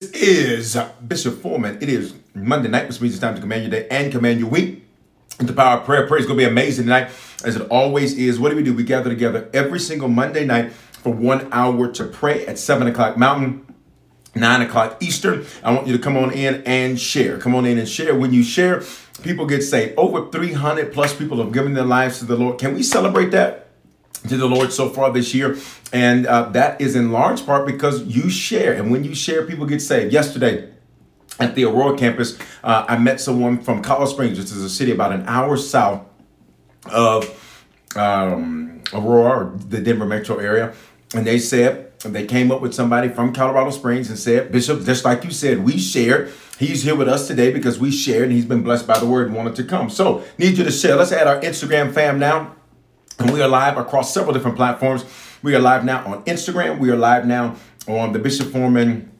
This is uh, Bishop Foreman. It is Monday night, which means it's time to command your day and command your week. The power of prayer. Prayer is going to be amazing tonight, as it always is. What do we do? We gather together every single Monday night for one hour to pray at 7 o'clock Mountain. 9 o'clock Eastern. I want you to come on in and share. Come on in and share. When you share, people get saved. Over 300 plus people have given their lives to the Lord. Can we celebrate that? To the Lord so far this year. And uh, that is in large part because you share. And when you share, people get saved. Yesterday, at the Aurora campus, uh, I met someone from Colorado Springs, which is a city about an hour south of um, Aurora, or the Denver metro area. And they said, they came up with somebody from Colorado Springs and said, Bishop, just like you said, we shared. He's here with us today because we shared and he's been blessed by the word and wanted to come. So, need you to share. Let's add our Instagram fam now. And we are live across several different platforms. We are live now on Instagram. We are live now on the Bishop Foreman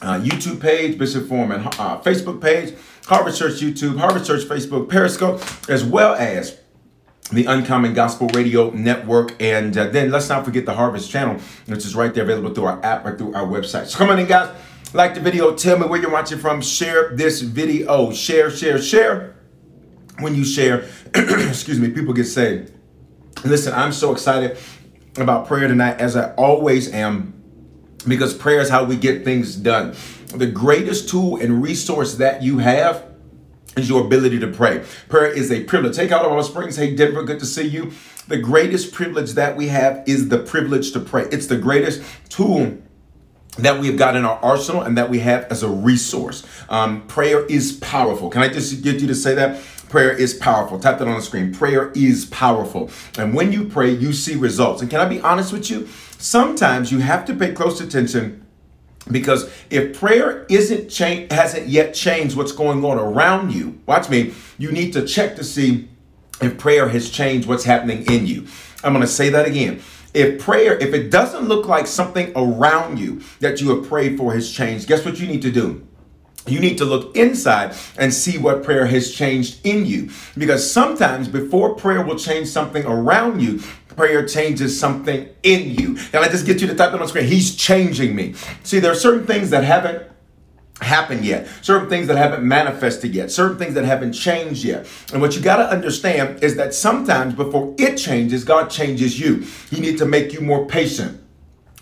uh, YouTube page, Bishop Foreman uh, Facebook page, Harvest Church YouTube, Harvest Church Facebook, Periscope, as well as the Uncommon Gospel Radio Network. And uh, then let's not forget the Harvest Channel, which is right there available through our app or through our website. So come on in, guys. Like the video. Tell me where you're watching from. Share this video. Share, share, share. When you share, excuse me, people get saved. Listen, I'm so excited about prayer tonight, as I always am, because prayer is how we get things done. The greatest tool and resource that you have is your ability to pray. Prayer is a privilege. Take out of all springs. Hey, Denver, good to see you. The greatest privilege that we have is the privilege to pray. It's the greatest tool that we've got in our arsenal and that we have as a resource. Um, prayer is powerful. Can I just get you to say that? Prayer is powerful. Tap that on the screen. Prayer is powerful. And when you pray, you see results. And can I be honest with you? Sometimes you have to pay close attention because if prayer isn't change hasn't yet changed what's going on around you, watch me, you need to check to see if prayer has changed what's happening in you. I'm going to say that again. If prayer, if it doesn't look like something around you that you have prayed for has changed, guess what you need to do? You need to look inside and see what prayer has changed in you. Because sometimes before prayer will change something around you, prayer changes something in you. And I just get you to type it on screen. He's changing me. See, there are certain things that haven't happened yet, certain things that haven't manifested yet, certain things that haven't changed yet. And what you got to understand is that sometimes before it changes, God changes you. He needs to make you more patient.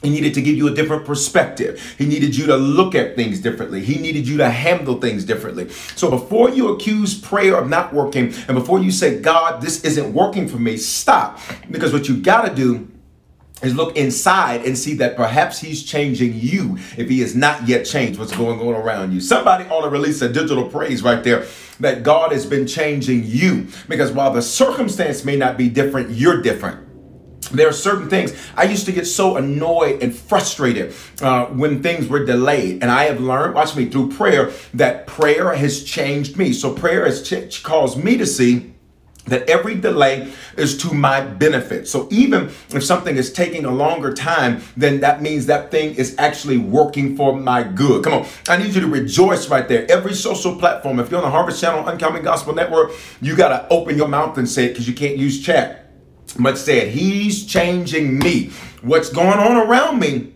He needed to give you a different perspective. He needed you to look at things differently. He needed you to handle things differently. So before you accuse prayer of not working and before you say, God, this isn't working for me, stop. Because what you got to do is look inside and see that perhaps he's changing you if he has not yet changed what's going on around you. Somebody ought to release a digital praise right there that God has been changing you because while the circumstance may not be different, you're different. There are certain things I used to get so annoyed and frustrated uh, when things were delayed. And I have learned, watch me, through prayer, that prayer has changed me. So prayer has ch- caused me to see that every delay is to my benefit. So even if something is taking a longer time, then that means that thing is actually working for my good. Come on, I need you to rejoice right there. Every social platform, if you're on the Harvest Channel, Uncommon Gospel Network, you got to open your mouth and say it because you can't use chat but said, He's changing me. What's going on around me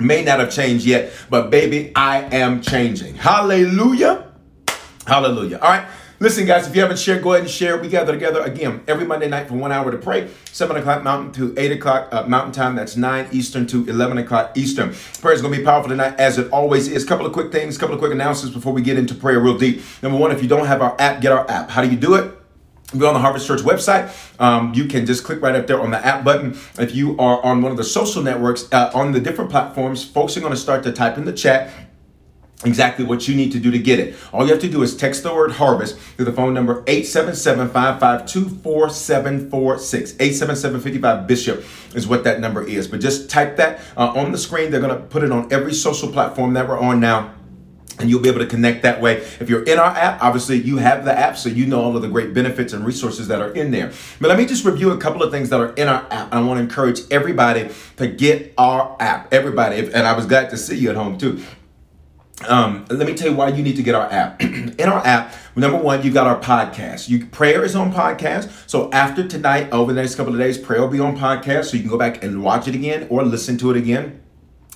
may not have changed yet, but baby, I am changing. Hallelujah. Hallelujah. All right. Listen, guys, if you haven't shared, go ahead and share. We gather together again every Monday night for one hour to pray. 7 o'clock Mountain to 8 o'clock uh, Mountain Time. That's 9 Eastern to 11 o'clock Eastern. Prayer is going to be powerful tonight, as it always is. A Couple of quick things, a couple of quick announcements before we get into prayer real deep. Number one, if you don't have our app, get our app. How do you do it? Go on the Harvest Church website. Um, you can just click right up there on the app button. If you are on one of the social networks, uh, on the different platforms, folks are going to start to type in the chat exactly what you need to do to get it. All you have to do is text the word harvest to the phone number 877-552-4746. 877-55 Bishop is what that number is. But just type that uh, on the screen. They're going to put it on every social platform that we're on now and you'll be able to connect that way. If you're in our app, obviously you have the app, so you know all of the great benefits and resources that are in there. But let me just review a couple of things that are in our app. I want to encourage everybody to get our app. Everybody, and I was glad to see you at home too. Um, let me tell you why you need to get our app. in our app, number one, you've got our podcast. You prayer is on podcast. So after tonight, over the next couple of days, prayer will be on podcast. So you can go back and watch it again or listen to it again.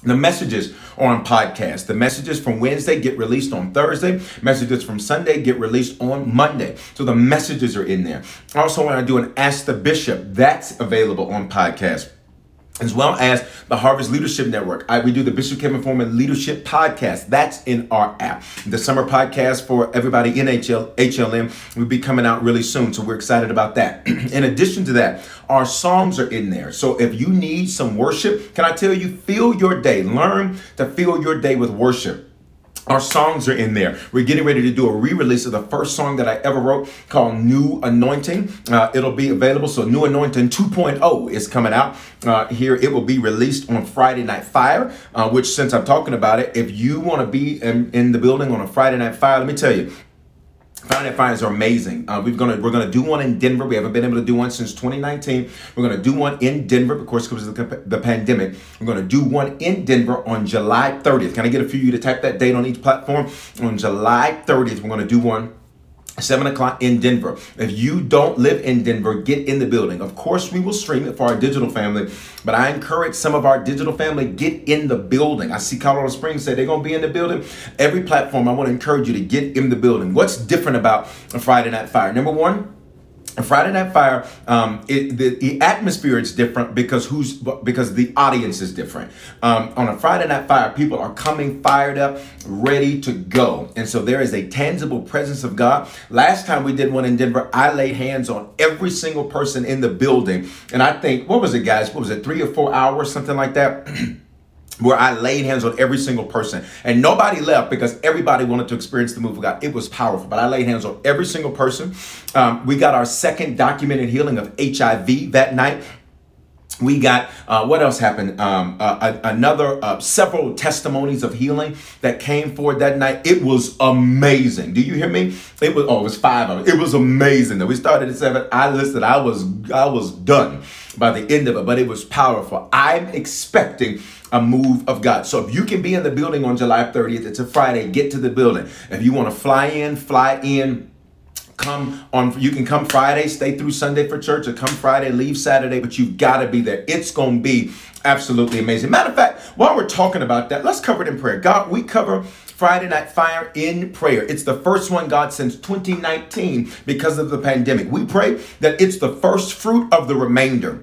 The messages are on podcast. The messages from Wednesday get released on Thursday. Messages from Sunday get released on Monday. So the messages are in there. Also, when I do an Ask the Bishop, that's available on podcast as well as the Harvest Leadership Network. I, we do the Bishop Kevin Foreman Leadership Podcast. That's in our app. The summer podcast for everybody in HL, HLN will be coming out really soon, so we're excited about that. in addition to that, our songs are in there. So if you need some worship, can I tell you, fill your day. Learn to fill your day with worship. Our songs are in there. We're getting ready to do a re release of the first song that I ever wrote called New Anointing. Uh, it'll be available. So, New Anointing 2.0 is coming out uh, here. It will be released on Friday Night Fire, uh, which, since I'm talking about it, if you want to be in, in the building on a Friday Night Fire, let me tell you, Night Fires are amazing. Uh, we're gonna we're gonna do one in Denver. We haven't been able to do one since 2019. We're gonna do one in Denver, of course, because of the, the pandemic. We're gonna do one in Denver on July 30th. Can I get a few of you to type that date on each platform? On July 30th, we're gonna do one 7 o'clock in Denver. If you don't live in Denver, get in the building. Of course, we will stream it for our digital family, but I encourage some of our digital family get in the building. I see Colorado Springs say they're going to be in the building. Every platform, I want to encourage you to get in the building. What's different about a Friday Night Fire? Number one, Friday Night Fire, um, it, the, the, atmosphere is different because who's because the audience is different. Um, on a Friday Night Fire, people are coming fired up, ready to go, and so there is a tangible presence of God. Last time we did one in Denver, I laid hands on every single person in the building, and I think what was it, guys? What was it, three or four hours, something like that. where I laid hands on every single person. And nobody left because everybody wanted to experience the move of God. It was powerful, but I laid hands on every single person. Um, we got our second documented healing of HIV that night. We got uh, what else happened? Um, uh, another uh, several testimonies of healing that came forward that night. It was amazing. Do you hear me? It was oh, it was five of it. It was amazing. That we started at seven. I listened. I was I was done by the end of it, but it was powerful. I'm expecting a move of God. So if you can be in the building on July 30th, it's a Friday, get to the building. If you want to fly in, fly in. Come on you can come friday stay through sunday for church or come friday leave saturday but you've got to be there. It's going to be absolutely amazing. Matter of fact while we're talking about that let's cover it in prayer. God we cover friday night fire in prayer. It's the first one god since 2019 because of the pandemic. We pray that it's the first fruit of the remainder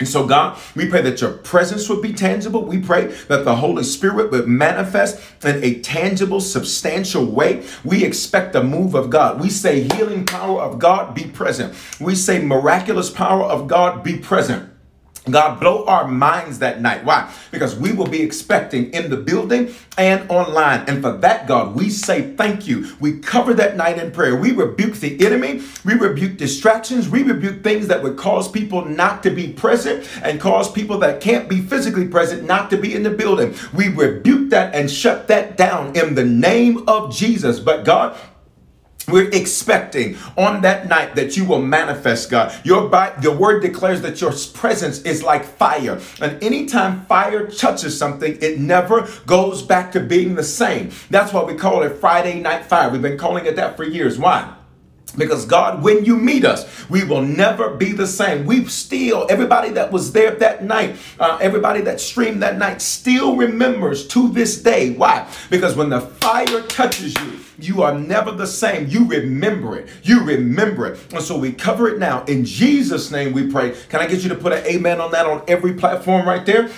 and so, God, we pray that your presence would be tangible. We pray that the Holy Spirit would manifest in a tangible, substantial way. We expect a move of God. We say healing power of God be present. We say miraculous power of God be present. God, blow our minds that night. Why? Because we will be expecting in the building and online. And for that, God, we say thank you. We cover that night in prayer. We rebuke the enemy. We rebuke distractions. We rebuke things that would cause people not to be present and cause people that can't be physically present not to be in the building. We rebuke that and shut that down in the name of Jesus. But God, we're expecting on that night that you will manifest, God. Your, your word declares that your presence is like fire. And anytime fire touches something, it never goes back to being the same. That's why we call it Friday Night Fire. We've been calling it that for years. Why? Because God, when you meet us, we will never be the same. We still, everybody that was there that night, uh, everybody that streamed that night, still remembers to this day. Why? Because when the fire touches you, you are never the same. You remember it. You remember it. And so we cover it now. In Jesus' name we pray. Can I get you to put an amen on that on every platform right there?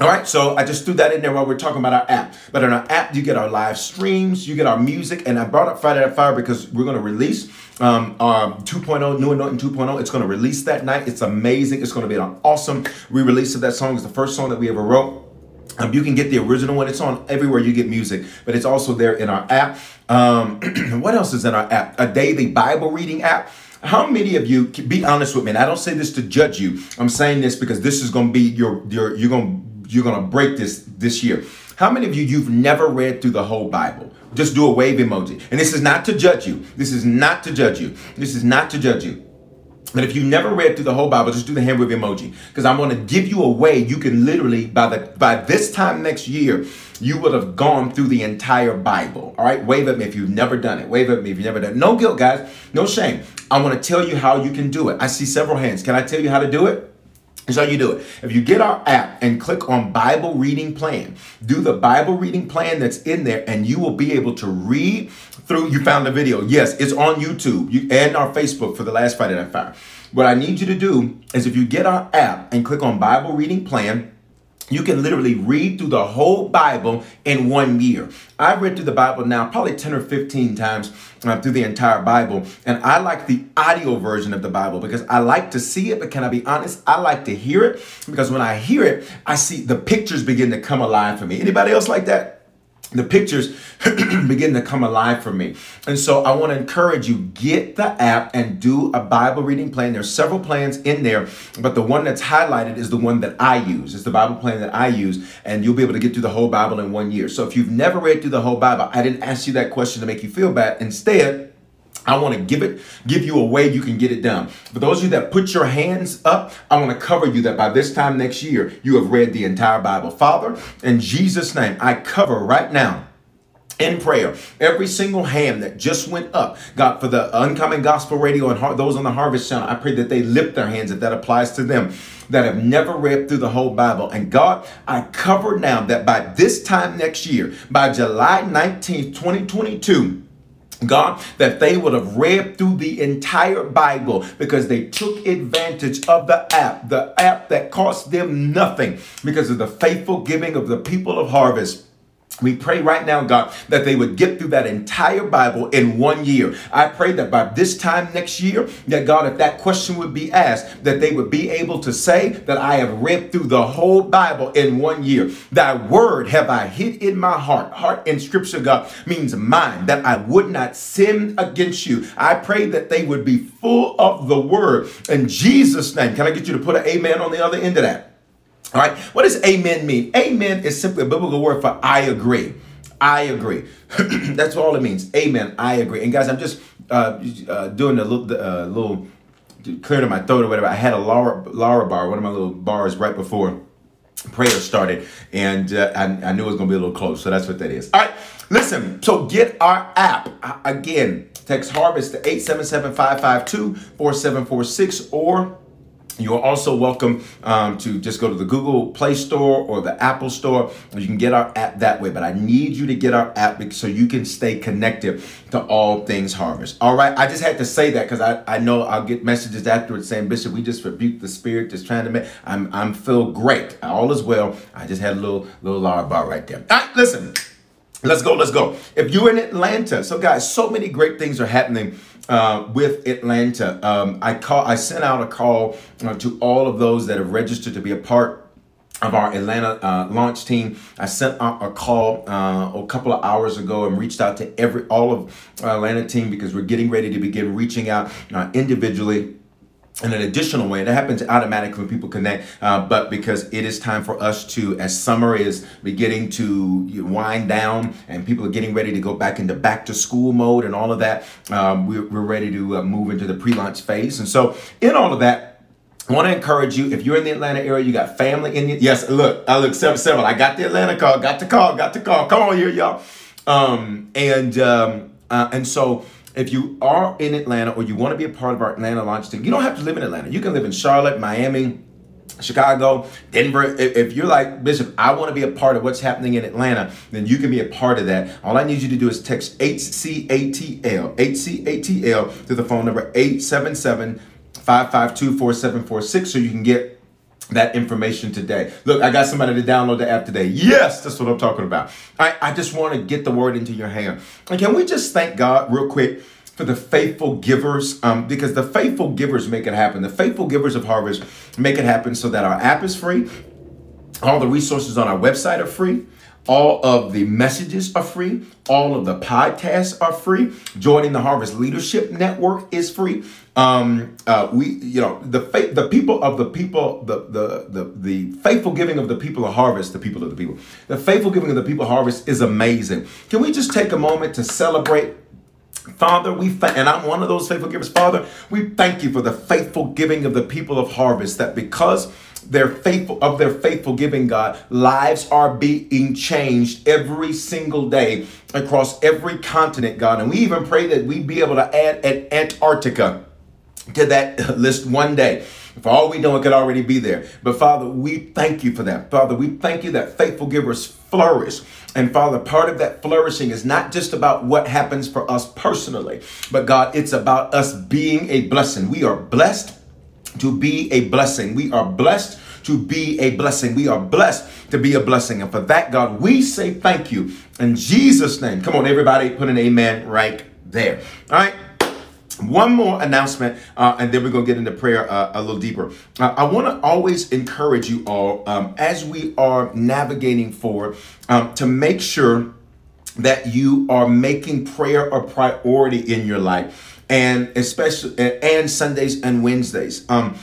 All right, so I just threw that in there while we're talking about our app. But in our app, you get our live streams, you get our music, and I brought up Friday Night Fire because we're going to release um, our 2.0, New Anointing 2.0. It's going to release that night. It's amazing. It's going to be an awesome re-release of that song. It's the first song that we ever wrote. Um, you can get the original one. It's on everywhere you get music, but it's also there in our app. Um, what else is in our app? A daily Bible reading app. How many of you be honest with me? And I don't say this to judge you. I'm saying this because this is going to be your your you're going you're going to break this this year. How many of you you've never read through the whole Bible? Just do a wave emoji. And this is not to judge you. This is not to judge you. This is not to judge you. But if you never read through the whole Bible, just do the hand wave emoji. Because I'm going to give you a way you can literally, by the by this time next year, you would have gone through the entire Bible. All right, wave at me if you've never done it. Wave at me if you've never done it. No guilt, guys. No shame. I want to tell you how you can do it. I see several hands. Can I tell you how to do it? How you do it. If you get our app and click on Bible reading plan, do the Bible reading plan that's in there, and you will be able to read through. You found the video. Yes, it's on YouTube you, and our Facebook for the last Friday Night Fire. What I need you to do is if you get our app and click on Bible reading plan, you can literally read through the whole Bible in one year. I've read through the Bible now probably 10 or 15 times uh, through the entire Bible. And I like the audio version of the Bible because I like to see it, but can I be honest? I like to hear it because when I hear it, I see the pictures begin to come alive for me. Anybody else like that? The pictures begin to come alive for me. And so I want to encourage you get the app and do a Bible reading plan. There's several plans in there, but the one that's highlighted is the one that I use. It's the Bible plan that I use and you'll be able to get through the whole Bible in one year. So if you've never read through the whole Bible, I didn't ask you that question to make you feel bad. Instead, I want to give it, give you a way you can get it done. For those of you that put your hands up, I want to cover you that by this time next year, you have read the entire Bible. Father, in Jesus' name, I cover right now in prayer. Every single hand that just went up, God, for the Uncommon Gospel Radio and those on the Harvest Channel, I pray that they lift their hands if that applies to them that have never read through the whole Bible. And God, I cover now that by this time next year, by July 19th, 2022, God, that they would have read through the entire Bible because they took advantage of the app, the app that cost them nothing because of the faithful giving of the people of harvest. We pray right now, God, that they would get through that entire Bible in one year. I pray that by this time next year, that God, if that question would be asked, that they would be able to say that I have read through the whole Bible in one year. Thy word have I hid in my heart. Heart in scripture, God, means mind, that I would not sin against you. I pray that they would be full of the word. In Jesus' name, can I get you to put an amen on the other end of that? All right. What does amen mean? Amen is simply a biblical word for I agree. I agree. That's all it means. Amen. I agree. And guys, I'm just uh, uh, doing a little, uh, little clearing my throat or whatever. I had a Lara, Lara bar, one of my little bars right before prayer started, and uh, I, I, knew it was going to be a little close. So that's what that is. All right. Listen. So get our app again. Text Harvest to 877 552 4746 or you are also welcome um, to just go to the Google Play Store or the Apple Store. You can get our app that way, but I need you to get our app so you can stay connected to all things harvest. All right, I just had to say that because I, I know I'll get messages afterwards saying, Bishop, we just rebuked the spirit just trying to make. I'm I'm feel great. All is well. I just had a little little bar right there. All right, listen. Let's go. Let's go. If you're in Atlanta, so guys, so many great things are happening uh, with Atlanta. Um, I call. I sent out a call uh, to all of those that have registered to be a part of our Atlanta uh, launch team. I sent out a call uh, a couple of hours ago and reached out to every all of our Atlanta team because we're getting ready to begin reaching out uh, individually in an additional way. And it happens automatically when people connect, uh, but because it is time for us to, as summer is beginning to wind down and people are getting ready to go back into back to school mode and all of that, um, we're, we're, ready to uh, move into the pre launch phase. And so, in all of that, I want to encourage you if you're in the Atlanta area, you got family in the yes. Look, I look seven seven. I got the Atlanta call, got the call, got the call. Come on here, y'all. Um, and um, uh, and so if you are in Atlanta or you want to be a part of our Atlanta launch team, you don't have to live in Atlanta. You can live in Charlotte, Miami, Chicago, Denver. If you're like, Bishop, I want to be a part of what's happening in Atlanta, then you can be a part of that. All I need you to do is text HCATL, HCATL to the phone number 877 552 4746 so you can get that information today. Look, I got somebody to download the app today. Yes, that's what I'm talking about. I, I just want to get the word into your hand. And can we just thank God real quick? for the faithful givers um, because the faithful givers make it happen. The faithful givers of Harvest make it happen so that our app is free, all the resources on our website are free. All of the messages are free. All of the podcasts are free. Joining the Harvest Leadership Network is free. Um, uh, we, you know, the faith, the people of the people, the, the the the faithful giving of the people of Harvest, the people of the people, the faithful giving of the people of Harvest is amazing. Can we just take a moment to celebrate Father, we thank, and I'm one of those faithful givers. Father, we thank you for the faithful giving of the people of harvest. That because they're faithful of their faithful giving, God, lives are being changed every single day across every continent, God. And we even pray that we be able to add an Antarctica to that list one day. For all we know, it could already be there. But Father, we thank you for that. Father, we thank you that faithful givers flourish. And Father, part of that flourishing is not just about what happens for us personally, but God, it's about us being a blessing. We are blessed to be a blessing. We are blessed to be a blessing. We are blessed to be a blessing. And for that, God, we say thank you in Jesus' name. Come on, everybody, put an amen right there. All right. One more announcement, uh, and then we're going to get into prayer uh, a little deeper. Uh, I want to always encourage you all um, as we are navigating forward um, to make sure that you are making prayer a priority in your life, and especially and Sundays and Wednesdays. Um,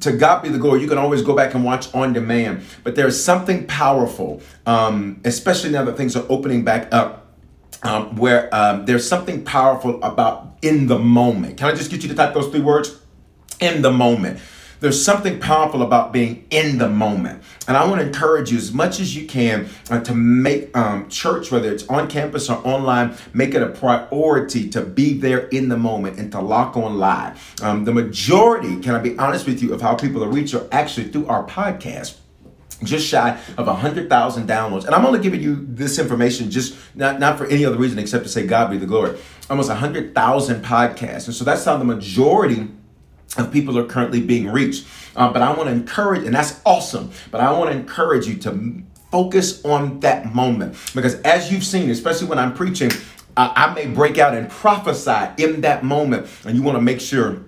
to God be the glory. You can always go back and watch on demand, but there's something powerful, um, especially now that things are opening back up um, where um, there's something powerful about in the moment. Can I just get you to type those three words? In the moment. There's something powerful about being in the moment. And I want to encourage you as much as you can uh, to make um, church, whether it's on campus or online, make it a priority to be there in the moment and to lock on live. Um, the majority, can I be honest with you, of how people are reached are actually through our podcast just shy of 100,000 downloads. And I'm only giving you this information just not, not for any other reason except to say God be the glory. Almost 100,000 podcasts. And so that's how the majority of people are currently being reached. Uh, but I want to encourage, and that's awesome, but I want to encourage you to focus on that moment. Because as you've seen, especially when I'm preaching, uh, I may break out and prophesy in that moment. And you want to make sure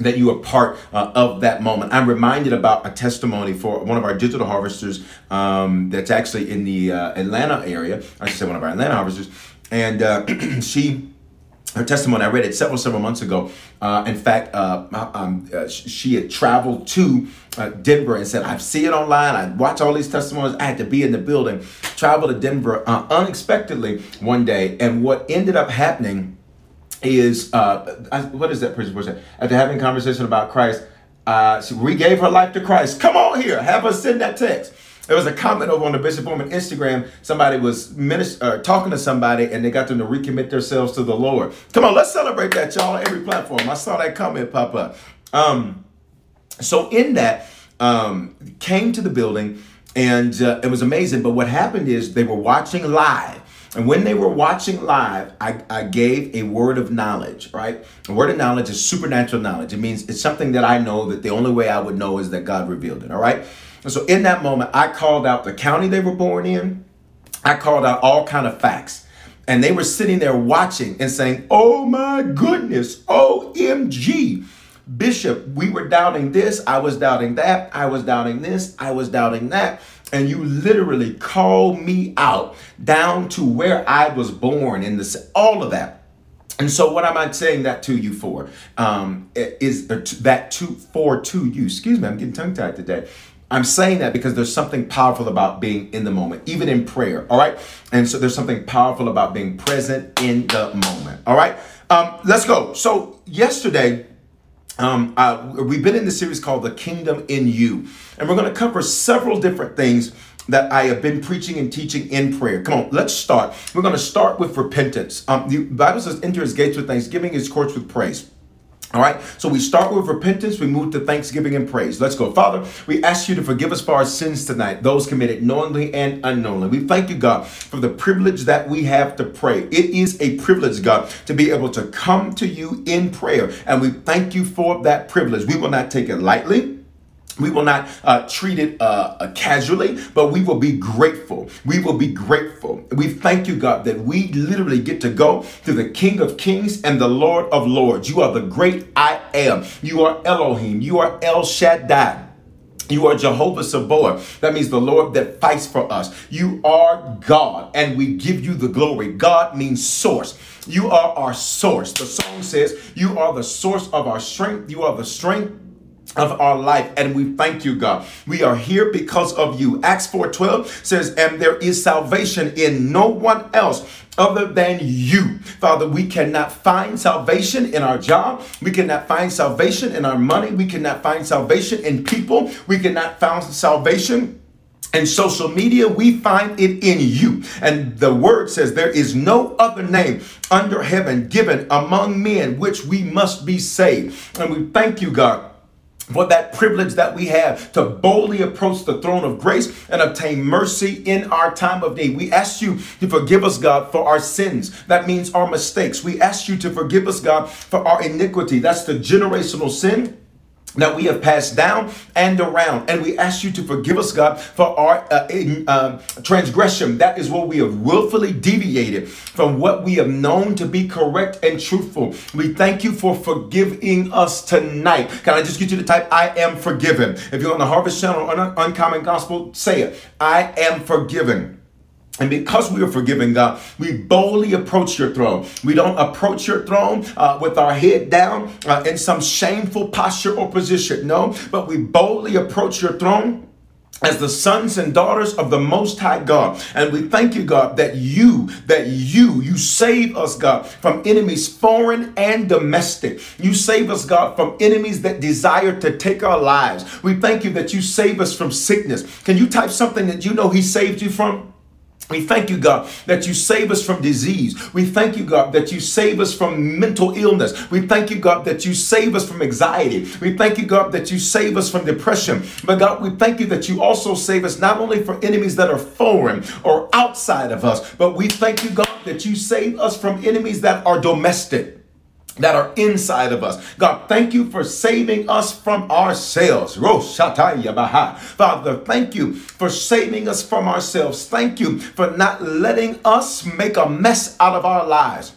that you are part uh, of that moment. I'm reminded about a testimony for one of our digital harvesters um, that's actually in the uh, Atlanta area. I should say one of our Atlanta harvesters. And uh, she her testimony, I read it several, several months ago. Uh, in fact, uh, um, uh, she had traveled to Denver and said, I see it online. I watch all these testimonies. I had to be in the building. Traveled to Denver unexpectedly one day. And what ended up happening is uh, what is that person say? After having a conversation about Christ, uh, she regave her life to Christ. Come on here, have us send that text. There was a comment over on the Bishop Foreman Instagram. Somebody was minister, uh, talking to somebody and they got them to recommit themselves to the Lord. Come on, let's celebrate that, y'all, every platform. I saw that comment pop up. Um, so in that, um, came to the building and uh, it was amazing. But what happened is they were watching live and when they were watching live, I, I gave a word of knowledge, right? A word of knowledge is supernatural knowledge. It means it's something that I know that the only way I would know is that God revealed it, all right? And so in that moment, I called out the county they were born in. I called out all kind of facts. And they were sitting there watching and saying, oh my goodness, OMG. Bishop, we were doubting this, I was doubting that, I was doubting this, I was doubting that and you literally call me out down to where I was born in this, all of that. And so, what am I saying that to you for? Um, is that to for to you? Excuse me, I'm getting tongue tied today. I'm saying that because there's something powerful about being in the moment, even in prayer. All right, and so there's something powerful about being present in the moment. All right, um, let's go. So yesterday um, uh, we've been in the series called The Kingdom in You, and we're going to cover several different things that I have been preaching and teaching in prayer. Come on, let's start. We're going to start with repentance. Um, the Bible says, enter his gates with thanksgiving, his courts with praise. All right, so we start with repentance, we move to thanksgiving and praise. Let's go. Father, we ask you to forgive us for our sins tonight, those committed knowingly and unknowingly. We thank you, God, for the privilege that we have to pray. It is a privilege, God, to be able to come to you in prayer, and we thank you for that privilege. We will not take it lightly. We will not uh, treat it uh, uh, casually, but we will be grateful. We will be grateful. We thank you, God, that we literally get to go to the King of Kings and the Lord of Lords. You are the great I am. You are Elohim. You are El Shaddai. You are Jehovah Sabaoth. That means the Lord that fights for us. You are God, and we give you the glory. God means source. You are our source. The song says, You are the source of our strength. You are the strength of our life and we thank you god. We are here because of you. Acts 4.12 says and there is salvation in no one else other than you. Father we cannot find salvation in our job. We cannot find salvation in our money. We cannot find salvation in people. We cannot find salvation and social media, we find it in you. And the word says there is no other name under heaven given among men which we must be saved. And we thank you, God for that privilege that we have to boldly approach the throne of grace and obtain mercy in our time of need. We ask you to forgive us, God, for our sins. That means our mistakes. We ask you to forgive us, God, for our iniquity. That's the generational sin that we have passed down and around. And we ask you to forgive us, God, for our uh, uh, transgression. That is what we have willfully deviated from what we have known to be correct and truthful. We thank you for forgiving us tonight. Can I just get you to type, I am forgiven? If you're on the Harvest Channel or Uncommon Gospel, say it. I am forgiven. And because we are forgiven, God, we boldly approach your throne. We don't approach your throne uh, with our head down uh, in some shameful posture or position. No, but we boldly approach your throne as the sons and daughters of the most high God. And we thank you, God, that you, that you, you save us, God, from enemies foreign and domestic. You save us, God, from enemies that desire to take our lives. We thank you that you save us from sickness. Can you type something that you know he saved you from? We thank you, God, that you save us from disease. We thank you, God, that you save us from mental illness. We thank you, God, that you save us from anxiety. We thank you, God, that you save us from depression. But God, we thank you that you also save us not only for enemies that are foreign or outside of us, but we thank you, God, that you save us from enemies that are domestic that are inside of us. God, thank you for saving us from ourselves. Father, thank you for saving us from ourselves. Thank you for not letting us make a mess out of our lives.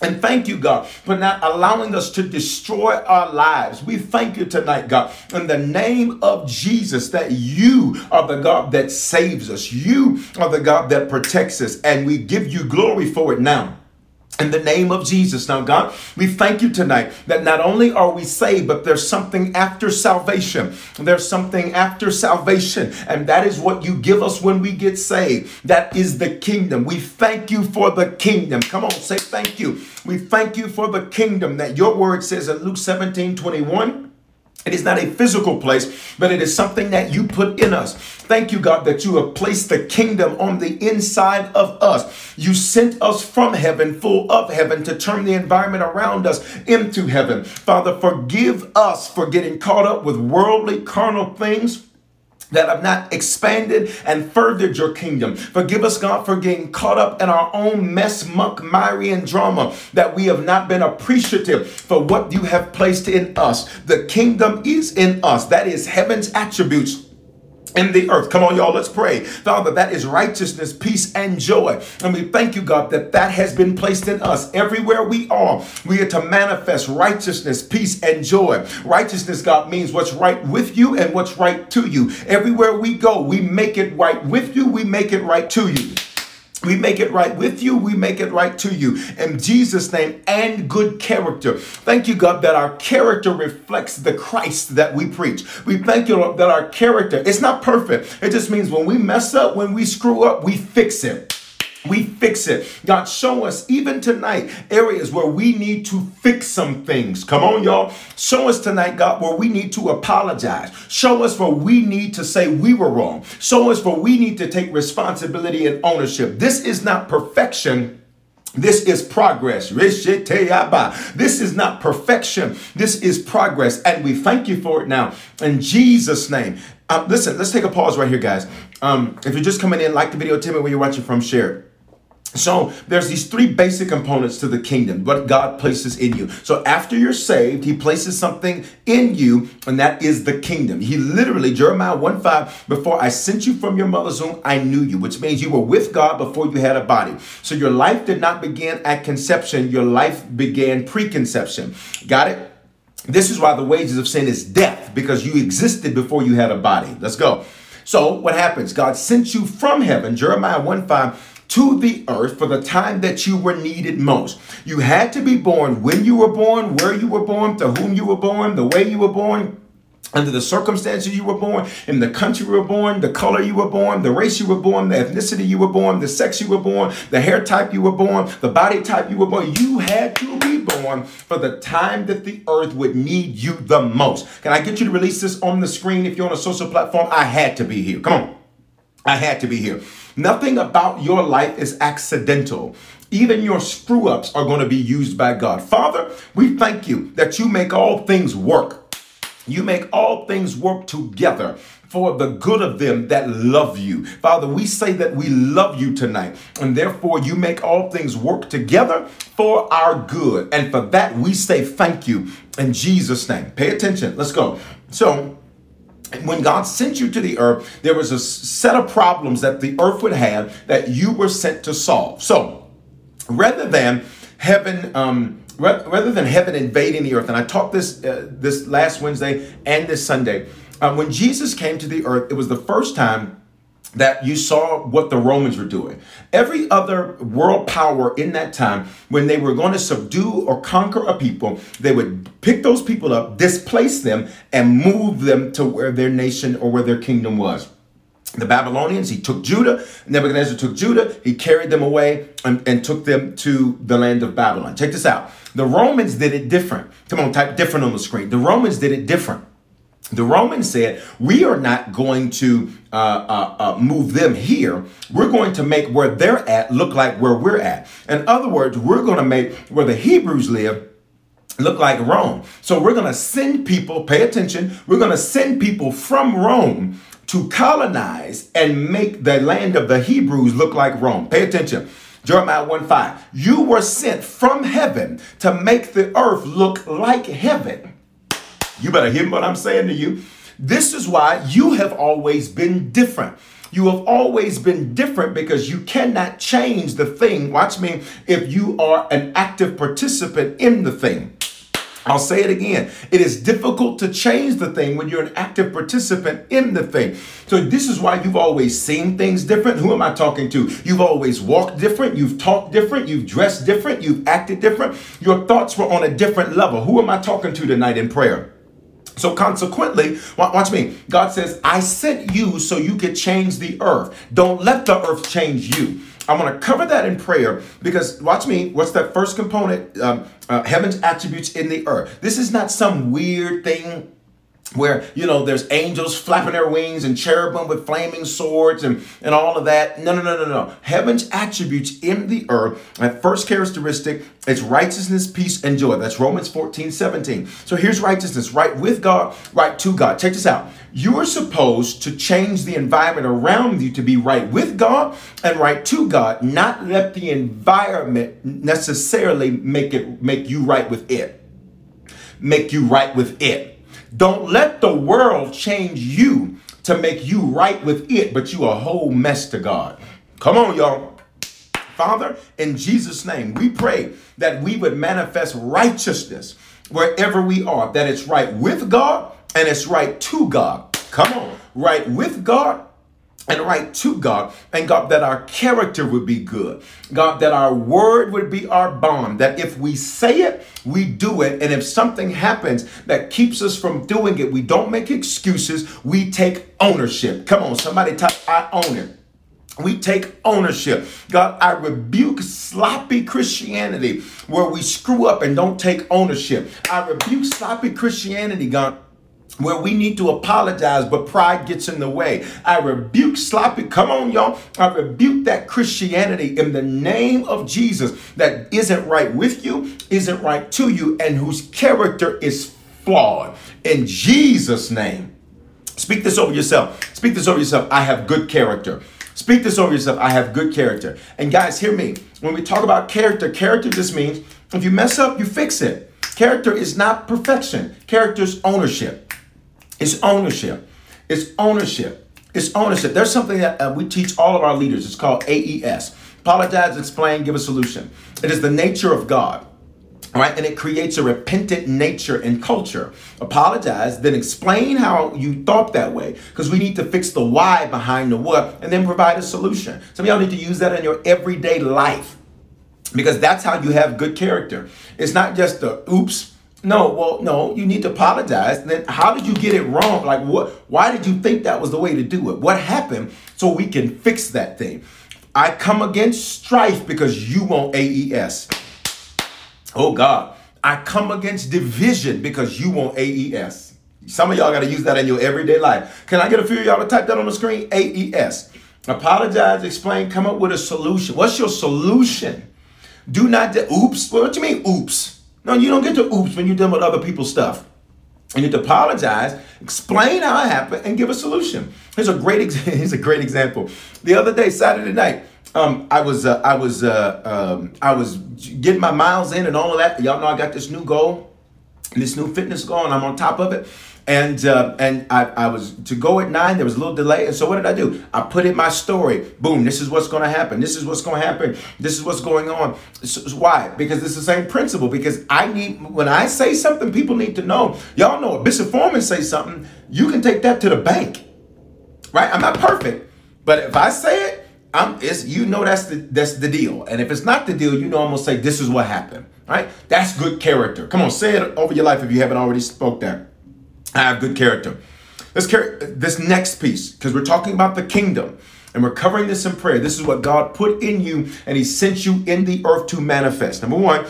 And thank you, God, for not allowing us to destroy our lives. We thank you tonight, God, in the name of Jesus, that you are the God that saves us. You are the God that protects us. And we give you glory for it now. In the name of Jesus. Now, God, we thank you tonight that not only are we saved, but there's something after salvation. There's something after salvation, and that is what you give us when we get saved. That is the kingdom. We thank you for the kingdom. Come on, say thank you. We thank you for the kingdom that your word says in Luke 17 21. It is not a physical place, but it is something that you put in us. Thank you, God, that you have placed the kingdom on the inside of us. You sent us from heaven, full of heaven, to turn the environment around us into heaven. Father, forgive us for getting caught up with worldly, carnal things that have not expanded and furthered your kingdom. Forgive us, God, for getting caught up in our own mess, muck, miry, and drama, that we have not been appreciative for what you have placed in us. The kingdom is in us. That is heaven's attributes in the earth. Come on, y'all, let's pray. Father, that is righteousness, peace, and joy. And we thank you, God, that that has been placed in us. Everywhere we are, we are to manifest righteousness, peace, and joy. Righteousness, God, means what's right with you and what's right to you. Everywhere we go, we make it right with you, we make it right to you. We make it right with you. We make it right to you. In Jesus' name and good character. Thank you, God, that our character reflects the Christ that we preach. We thank you, Lord, that our character, it's not perfect. It just means when we mess up, when we screw up, we fix it we fix it. God, show us even tonight areas where we need to fix some things. Come on, y'all. Show us tonight, God, where we need to apologize. Show us where we need to say we were wrong. Show us where we need to take responsibility and ownership. This is not perfection. This is progress. This is not perfection. This is progress. And we thank you for it now in Jesus' name. Uh, listen, let's take a pause right here, guys. Um, if you're just coming in, like the video, tell me where you're watching from, share it. So there's these three basic components to the kingdom, what God places in you. So after you're saved, he places something in you, and that is the kingdom. He literally, Jeremiah 1 5, before I sent you from your mother's womb, I knew you, which means you were with God before you had a body. So your life did not begin at conception, your life began preconception. Got it? This is why the wages of sin is death, because you existed before you had a body. Let's go. So what happens? God sent you from heaven, Jeremiah 1 5 to the earth for the time that you were needed most. You had to be born when you were born, where you were born, to whom you were born, the way you were born, under the circumstances you were born, in the country you were born, the color you were born, the race you were born, the ethnicity you were born, the sex you were born, the hair type you were born, the body type you were born. You had to be born for the time that the earth would need you the most. Can I get you to release this on the screen if you're on a social platform? I had to be here. Come on. I had to be here. Nothing about your life is accidental. Even your screw ups are going to be used by God. Father, we thank you that you make all things work. You make all things work together for the good of them that love you. Father, we say that we love you tonight, and therefore you make all things work together for our good. And for that, we say thank you in Jesus' name. Pay attention. Let's go. So, when God sent you to the earth, there was a set of problems that the earth would have that you were sent to solve. So, rather than heaven, um, rather than heaven invading the earth, and I taught this uh, this last Wednesday and this Sunday, uh, when Jesus came to the earth, it was the first time that you saw what the Romans were doing. Every other world power in that time, when they were going to subdue or conquer a people, they would pick those people up, displace them, and move them to where their nation or where their kingdom was. The Babylonians, he took Judah. Nebuchadnezzar took Judah. He carried them away and, and took them to the land of Babylon. Check this out. The Romans did it different. Come on, type different on the screen. The Romans did it different. The Romans said, We are not going to uh, uh, uh, move them here. We're going to make where they're at look like where we're at. In other words, we're going to make where the Hebrews live look like Rome. So we're going to send people, pay attention, we're going to send people from Rome to colonize and make the land of the Hebrews look like Rome. Pay attention. Jeremiah 1 5. You were sent from heaven to make the earth look like heaven. You better hear what I'm saying to you. This is why you have always been different. You have always been different because you cannot change the thing. Watch me if you are an active participant in the thing. I'll say it again. It is difficult to change the thing when you're an active participant in the thing. So, this is why you've always seen things different. Who am I talking to? You've always walked different. You've talked different. You've dressed different. You've acted different. Your thoughts were on a different level. Who am I talking to tonight in prayer? So consequently, watch me. God says, I sent you so you could change the earth. Don't let the earth change you. I'm going to cover that in prayer because watch me. What's that first component? Um, uh, heaven's attributes in the earth. This is not some weird thing where you know there's angels flapping their wings and cherubim with flaming swords and and all of that. No no no no no. Heaven's attributes in the earth that first characteristic it's righteousness peace and joy. That's romans 14 17 so here's righteousness right with god right to god. Check this out. You are supposed to change the environment around you to be right with god and right to god not let the environment necessarily make it make you right with it. Make you right with it don't let the world change you to make you right with it, but you a whole mess to God. Come on, y'all. Father, in Jesus' name, we pray that we would manifest righteousness wherever we are, that it's right with God and it's right to God. Come on, right with God and right to God. And God, that our character would be good. God, that our word would be our bond. That if we say it, we do it. And if something happens that keeps us from doing it, we don't make excuses. We take ownership. Come on, somebody type, I own it. We take ownership. God, I rebuke sloppy Christianity where we screw up and don't take ownership. I rebuke sloppy Christianity, God where we need to apologize, but pride gets in the way. I rebuke sloppy, come on, y'all. I rebuke that Christianity in the name of Jesus that isn't right with you, isn't right to you, and whose character is flawed. In Jesus' name. Speak this over yourself. Speak this over yourself. I have good character. Speak this over yourself. I have good character. And guys, hear me. When we talk about character, character just means if you mess up, you fix it. Character is not perfection. Character is ownership. It's ownership. It's ownership. It's ownership. There's something that uh, we teach all of our leaders. It's called AES. Apologize, explain, give a solution. It is the nature of God. Right, and it creates a repentant nature and culture. Apologize, then explain how you thought that way, because we need to fix the why behind the what, and then provide a solution. Some of y'all need to use that in your everyday life, because that's how you have good character. It's not just the oops, no, well, no, you need to apologize. Then how did you get it wrong? Like what why did you think that was the way to do it? What happened so we can fix that thing? I come against strife because you want AES. Oh God. I come against division because you want AES. Some of y'all got to use that in your everyday life. Can I get a few of y'all to type that on the screen? AES. Apologize, explain, come up with a solution. What's your solution? Do not, de- oops. What do you mean, oops? No, you don't get to oops when you're dealing with other people's stuff. You need to apologize, explain how it happened, and give a solution. Here's a great ex- here's a great example. The other day, Saturday night, um, I was uh, I was uh, um, I was getting my miles in and all of that. Y'all know I got this new goal, this new fitness goal, and I'm on top of it and uh, and I, I was to go at nine. There was a little delay, and so what did I do? I put in my story. Boom! This is what's going to happen. This is what's going to happen. This is what's going on. So, why? Because it's the same principle. Because I need when I say something, people need to know. Y'all know if Bishop Foreman say something, you can take that to the bank, right? I'm not perfect, but if I say it, I'm it's you know that's the that's the deal. And if it's not the deal, you know I'm gonna say this is what happened. Right? That's good character. Come on, say it over your life if you haven't already spoke that. I have good character. Let's this next piece because we're talking about the kingdom and we're covering this in prayer. This is what God put in you and He sent you in the earth to manifest. Number one,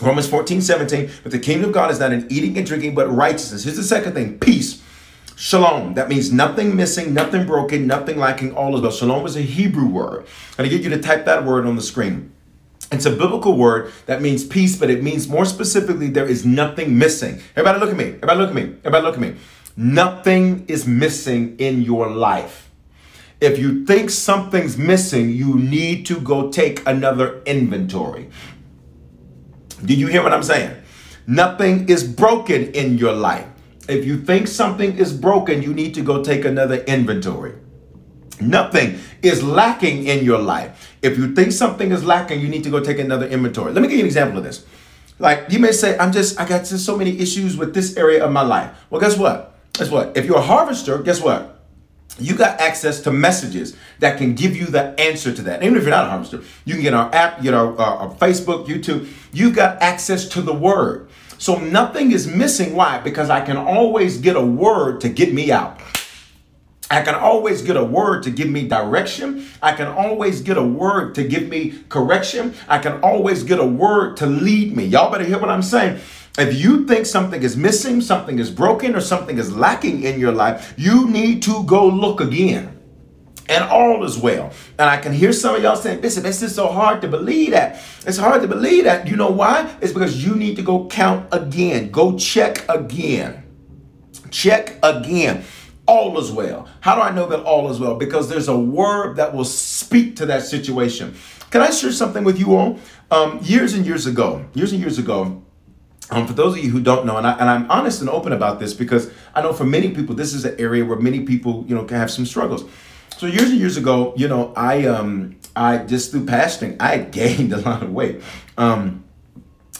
Romans 14, 17, but the kingdom of God is not in eating and drinking, but righteousness. Here's the second thing peace. Shalom. That means nothing missing, nothing broken, nothing lacking, all is well. Shalom is a Hebrew word. I'm going to get you to type that word on the screen. It's a biblical word that means peace, but it means more specifically, there is nothing missing. Everybody look at me. Everybody look at me. Everybody look at me. Nothing is missing in your life. If you think something's missing, you need to go take another inventory. Do you hear what I'm saying? Nothing is broken in your life. If you think something is broken, you need to go take another inventory. Nothing is lacking in your life. If you think something is lacking, you need to go take another inventory. Let me give you an example of this. Like you may say, I'm just, I got just so many issues with this area of my life. Well, guess what? Guess what? If you're a harvester, guess what? You got access to messages that can give you the answer to that. Even if you're not a harvester, you can get our app, get our, our, our Facebook, YouTube. You've got access to the word. So nothing is missing. Why? Because I can always get a word to get me out. I can always get a word to give me direction. I can always get a word to give me correction. I can always get a word to lead me. Y'all better hear what I'm saying. If you think something is missing, something is broken, or something is lacking in your life, you need to go look again. And all is well. And I can hear some of y'all saying, Bishop, it's just so hard to believe that. It's hard to believe that. You know why? It's because you need to go count again. Go check again. Check again all is well. How do I know that all is well? Because there's a word that will speak to that situation. Can I share something with you all? Um, years and years ago, years and years ago, um, for those of you who don't know, and, I, I'm honest and open about this because I know for many people, this is an area where many people, you know, can have some struggles. So years and years ago, you know, I um I just through pastoring, I gained a lot of weight. Um,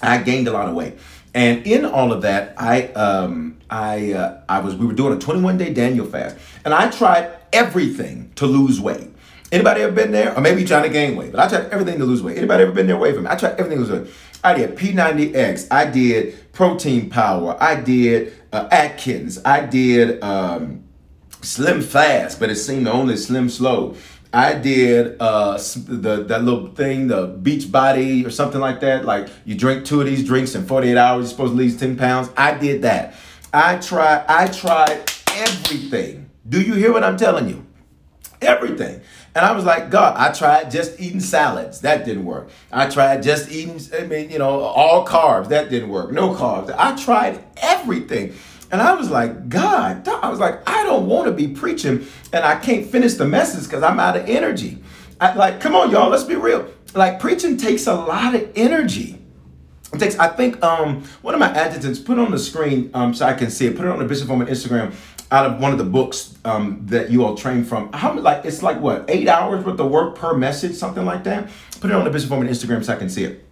I gained a lot of weight. And in all of that, I um, I uh, I was we were doing a 21 day Daniel fast, and I tried everything to lose weight. Anybody ever been there? Or maybe you're trying to gain weight, but I tried everything to lose weight. Anybody ever been there away from me? I tried everything to lose weight. I did P90X. I did protein power. I did uh, Atkins. I did um, Slim Fast, but it seemed only Slim Slow. I did uh, the that little thing, the beach body or something like that. Like you drink two of these drinks in 48 hours, you're supposed to lose 10 pounds. I did that. I tried, I tried everything. Do you hear what I'm telling you? Everything. And I was like, God, I tried just eating salads. That didn't work. I tried just eating, I mean, you know, all carbs. That didn't work. No carbs. I tried everything. And I was like, God, I was like, I don't want to be preaching and I can't finish the message because I'm out of energy. I, like, come on, y'all, let's be real. Like, preaching takes a lot of energy. It takes, I think, um, one of my adjutants put on the screen um, so I can see it. Put it on the Bishop Foreman Instagram out of one of the books um, that you all train from. How like it's like what eight hours worth of work per message, something like that. Put it on the Bishop Foreman Instagram so I can see it.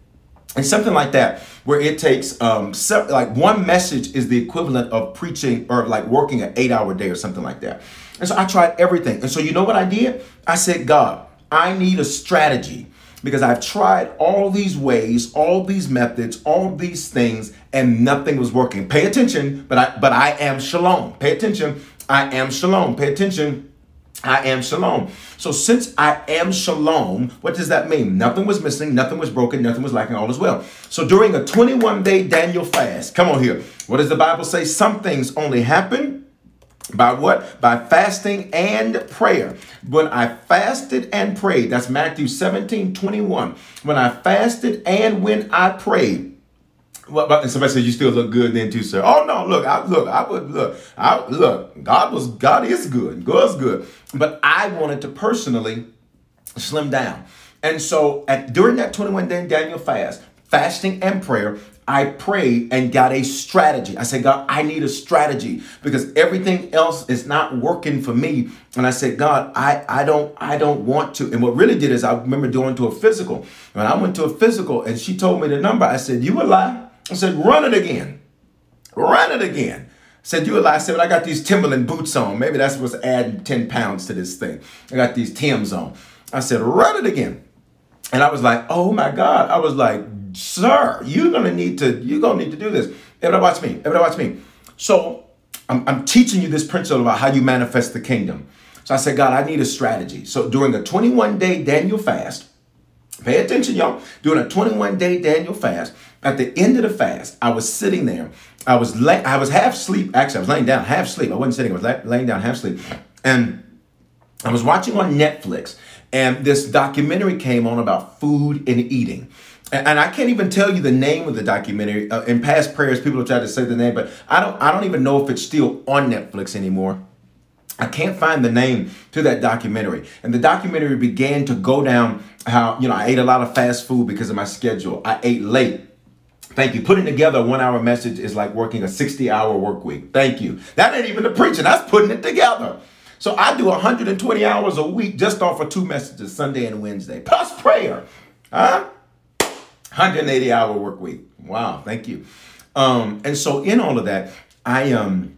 And something like that, where it takes um, se- like one message is the equivalent of preaching or like working an eight-hour day or something like that. And so I tried everything. And so you know what I did? I said, God, I need a strategy because I've tried all these ways, all these methods, all these things, and nothing was working. Pay attention, but I but I am shalom. Pay attention. I am shalom. Pay attention. I am shalom. So since I am shalom, what does that mean? Nothing was missing, nothing was broken, nothing was lacking, all is well. So during a 21 day Daniel fast, come on here. What does the Bible say? Some things only happen by what? By fasting and prayer. When I fasted and prayed, that's Matthew 17 21. When I fasted and when I prayed, well, and somebody says you still look good then too, sir. Oh no, look, I look, I would look, I look. God was, God is good, God's good. But I wanted to personally slim down, and so at during that 21 day Daniel fast, fasting and prayer, I prayed and got a strategy. I said, God, I need a strategy because everything else is not working for me. And I said, God, I, I don't I don't want to. And what really did is I remember going to a physical. When I went to a physical and she told me the number, I said, You a lie? I said, Run it again. Run it again. I said, you a lie. I said, well, I got these Timberland boots on. Maybe that's what's adding 10 pounds to this thing. I got these Tims on. I said, run it again. And I was like, oh my God. I was like, sir, you're gonna need to, you're gonna need to do this. Everybody watch me. Everybody watch me. So I'm, I'm teaching you this principle about how you manifest the kingdom. So I said, God, I need a strategy. So during a 21 day Daniel fast, pay attention, y'all. During a 21 day Daniel fast, at the end of the fast, I was sitting there. I was lay, I was half asleep. Actually, I was laying down half asleep. I wasn't sitting. I was lay, laying down half asleep, and I was watching on Netflix. And this documentary came on about food and eating. And I can't even tell you the name of the documentary. Uh, in past prayers, people have tried to say the name, but I don't. I don't even know if it's still on Netflix anymore. I can't find the name to that documentary. And the documentary began to go down how you know I ate a lot of fast food because of my schedule. I ate late. Thank you. Putting together a one hour message is like working a 60 hour work week. Thank you. That ain't even the preaching, that's putting it together. So I do 120 hours a week just off of two messages, Sunday and Wednesday, plus prayer. Huh? 180 hour work week. Wow, thank you. Um, and so in all of that, I um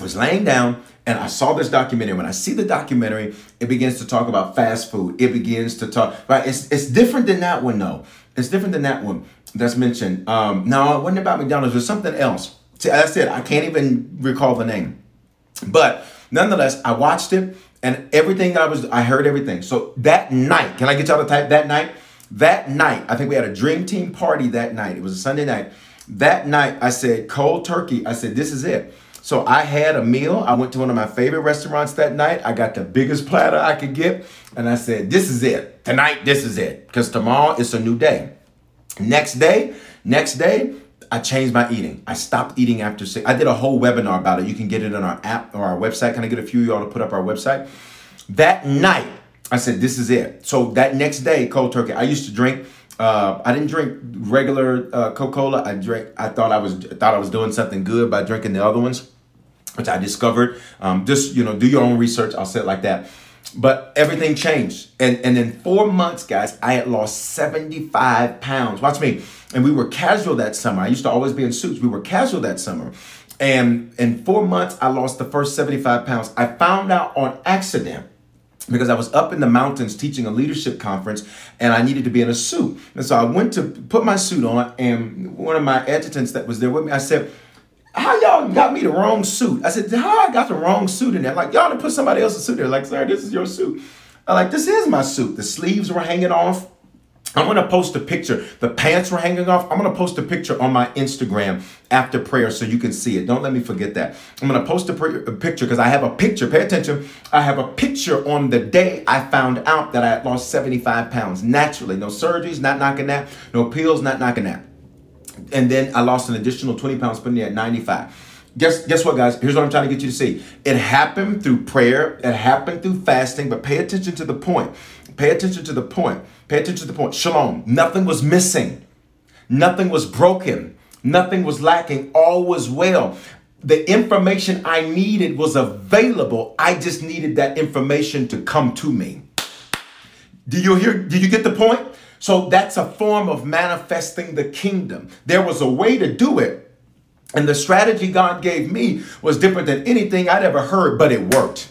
was laying down and I saw this documentary. When I see the documentary, it begins to talk about fast food. It begins to talk, right? It's, it's different than that one, though. It's different than that one that's mentioned. Um, no, it wasn't about McDonald's. It was something else. See, as I said, I can't even recall the name. But nonetheless, I watched it and everything I was, I heard everything. So that night, can I get y'all to type that night? That night, I think we had a dream team party that night. It was a Sunday night. That night, I said, cold turkey. I said, this is it. So I had a meal. I went to one of my favorite restaurants that night. I got the biggest platter I could get. And I said, this is it. Tonight, this is it. Because tomorrow it's a new day. Next day, next day, I changed my eating. I stopped eating after six. I did a whole webinar about it. You can get it on our app or our website. Can I get a few y'all to put up our website? That night, I said, this is it. So that next day, cold turkey, I used to drink. Uh, I didn't drink regular uh, Coca-Cola. I drank. I thought I was thought I was doing something good by drinking the other ones, which I discovered. Um, just you know, do your own research. I'll say it like that. But everything changed, and and in four months, guys, I had lost seventy five pounds. Watch me. And we were casual that summer. I used to always be in suits. We were casual that summer. And in four months, I lost the first 75 pounds. I found out on accident because I was up in the mountains teaching a leadership conference and I needed to be in a suit. And so I went to put my suit on, and one of my adjutants that was there with me, I said, How y'all got me the wrong suit? I said, How I got the wrong suit in there? Like, y'all didn't put somebody else's suit there. Like, sir, this is your suit. I'm like, This is my suit. The sleeves were hanging off. I'm gonna post a picture. The pants were hanging off. I'm gonna post a picture on my Instagram after prayer so you can see it. Don't let me forget that. I'm gonna post a, pr- a picture because I have a picture. Pay attention. I have a picture on the day I found out that I had lost 75 pounds naturally. No surgeries, not knocking that. No pills, not knocking that. And then I lost an additional 20 pounds, putting me at 95 guess guess what guys here's what i'm trying to get you to see it happened through prayer it happened through fasting but pay attention to the point pay attention to the point Pay attention to the point. Shalom. Nothing was missing. Nothing was broken. Nothing was lacking. All was well. The information I needed was available. I just needed that information to come to me. Do you hear? Do you get the point? So that's a form of manifesting the kingdom. There was a way to do it. And the strategy God gave me was different than anything I'd ever heard, but it worked.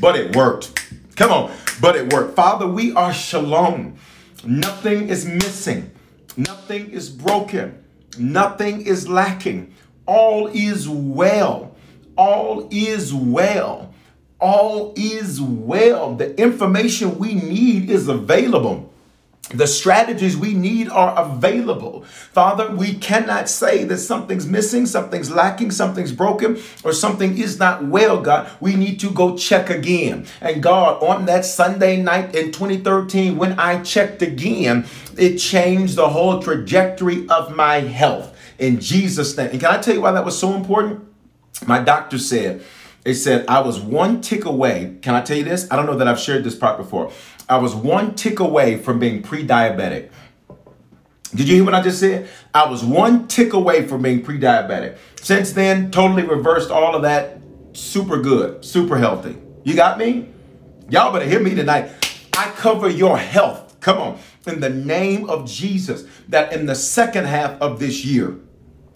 But it worked. Come on but it worked. Father, we are shalom. Nothing is missing, nothing is broken, nothing is lacking. All is well. All is well. All is well. The information we need is available. The strategies we need are available. Father, we cannot say that something's missing, something's lacking, something's broken, or something is not well, God. We need to go check again. And God, on that Sunday night in 2013, when I checked again, it changed the whole trajectory of my health in Jesus' name. And can I tell you why that was so important? My doctor said, it said I was one tick away. Can I tell you this? I don't know that I've shared this part before. I was one tick away from being pre diabetic. Did you hear what I just said? I was one tick away from being pre diabetic. Since then, totally reversed all of that. Super good, super healthy. You got me? Y'all better hear me tonight. I cover your health. Come on. In the name of Jesus, that in the second half of this year,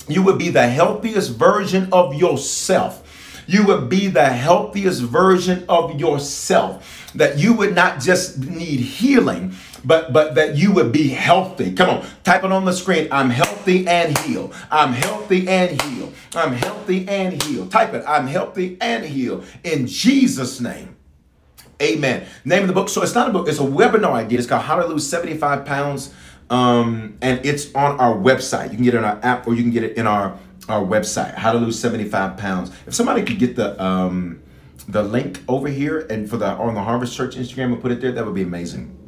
you would be the healthiest version of yourself. You would be the healthiest version of yourself that you would not just need healing, but but that you would be healthy. Come on, type it on the screen. I'm healthy and healed. I'm healthy and healed. I'm healthy and healed. Type it. I'm healthy and healed in Jesus' name. Amen. Name of the book. So it's not a book. It's a webinar I did. It's called How to Lose 75 Pounds, um, and it's on our website. You can get it on our app, or you can get it in our our website. How to Lose 75 Pounds. If somebody could get the um, the link over here and for the on the Harvest Church Instagram and put it there, that would be amazing.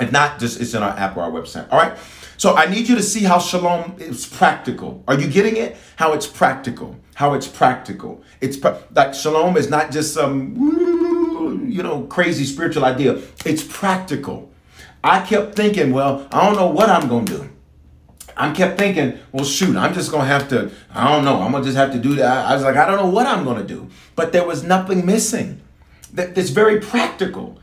If not, just it's in our app or our website. All right. So I need you to see how shalom is practical. Are you getting it? How it's practical. How it's practical. It's pra- like shalom is not just some you know crazy spiritual idea. It's practical. I kept thinking, well, I don't know what I'm gonna do. I kept thinking, well, shoot, I'm just gonna have to, I don't know, I'm gonna just have to do that. I was like, I don't know what I'm gonna do. But there was nothing missing. That's very practical.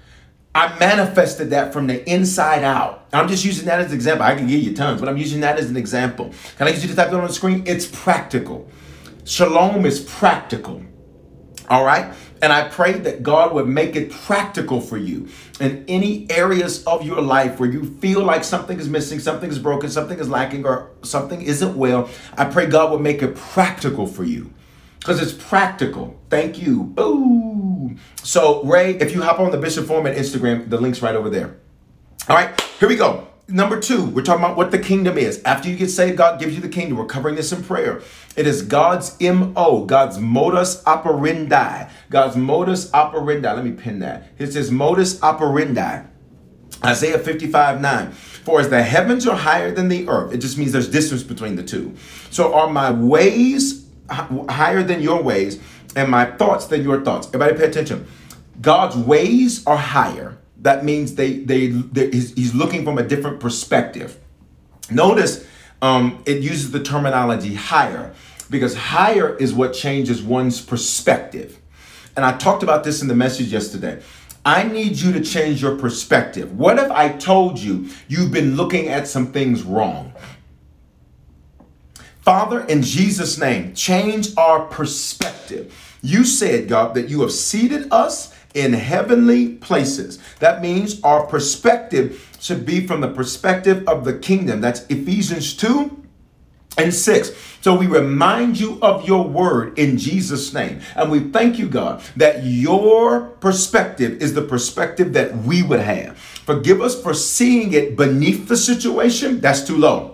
I manifested that from the inside out. I'm just using that as an example. I can give you tons, but I'm using that as an example. Can I get you to type it on the screen? It's practical. Shalom is practical. All right? And I pray that God would make it practical for you in any areas of your life where you feel like something is missing, something is broken, something is lacking, or something isn't well. I pray God would make it practical for you because it's practical. Thank you. Boom. So, Ray, if you hop on the Bishop Foreman Instagram, the link's right over there. All right, here we go. Number two, we're talking about what the kingdom is. After you get saved, God gives you the kingdom. We're covering this in prayer. It is God's MO, God's modus operandi. God's modus operandi. Let me pin that. It says modus operandi. Isaiah 55 9. For as the heavens are higher than the earth, it just means there's distance between the two. So are my ways higher than your ways, and my thoughts than your thoughts. Everybody pay attention. God's ways are higher that means they they, they he's, he's, looking from a different perspective. Notice um, it uses the terminology higher because higher is what changes one's perspective. And I talked about this in the message yesterday. I need you to change your perspective. What if I told you you've been looking at some things wrong? Father, in Jesus' name, change our perspective. You said, God, that you have seated us in heavenly places. That means our perspective should be from the perspective of the kingdom. That's Ephesians 2 and 6. So we remind you of your word in Jesus' name. And we thank you, God, that your perspective is the perspective that we would have. Forgive us for seeing it beneath the situation. That's too low.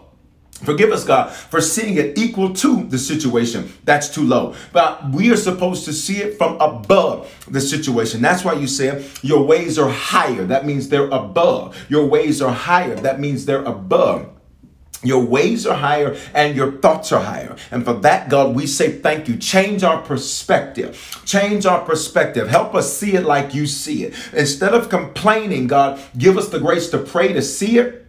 Forgive us, God, for seeing it equal to the situation. That's too low. But we are supposed to see it from above the situation. That's why you said your ways are higher. That means they're above. Your ways are higher. That means they're above. Your ways are higher and your thoughts are higher. And for that, God, we say thank you. Change our perspective. Change our perspective. Help us see it like you see it. Instead of complaining, God, give us the grace to pray to see it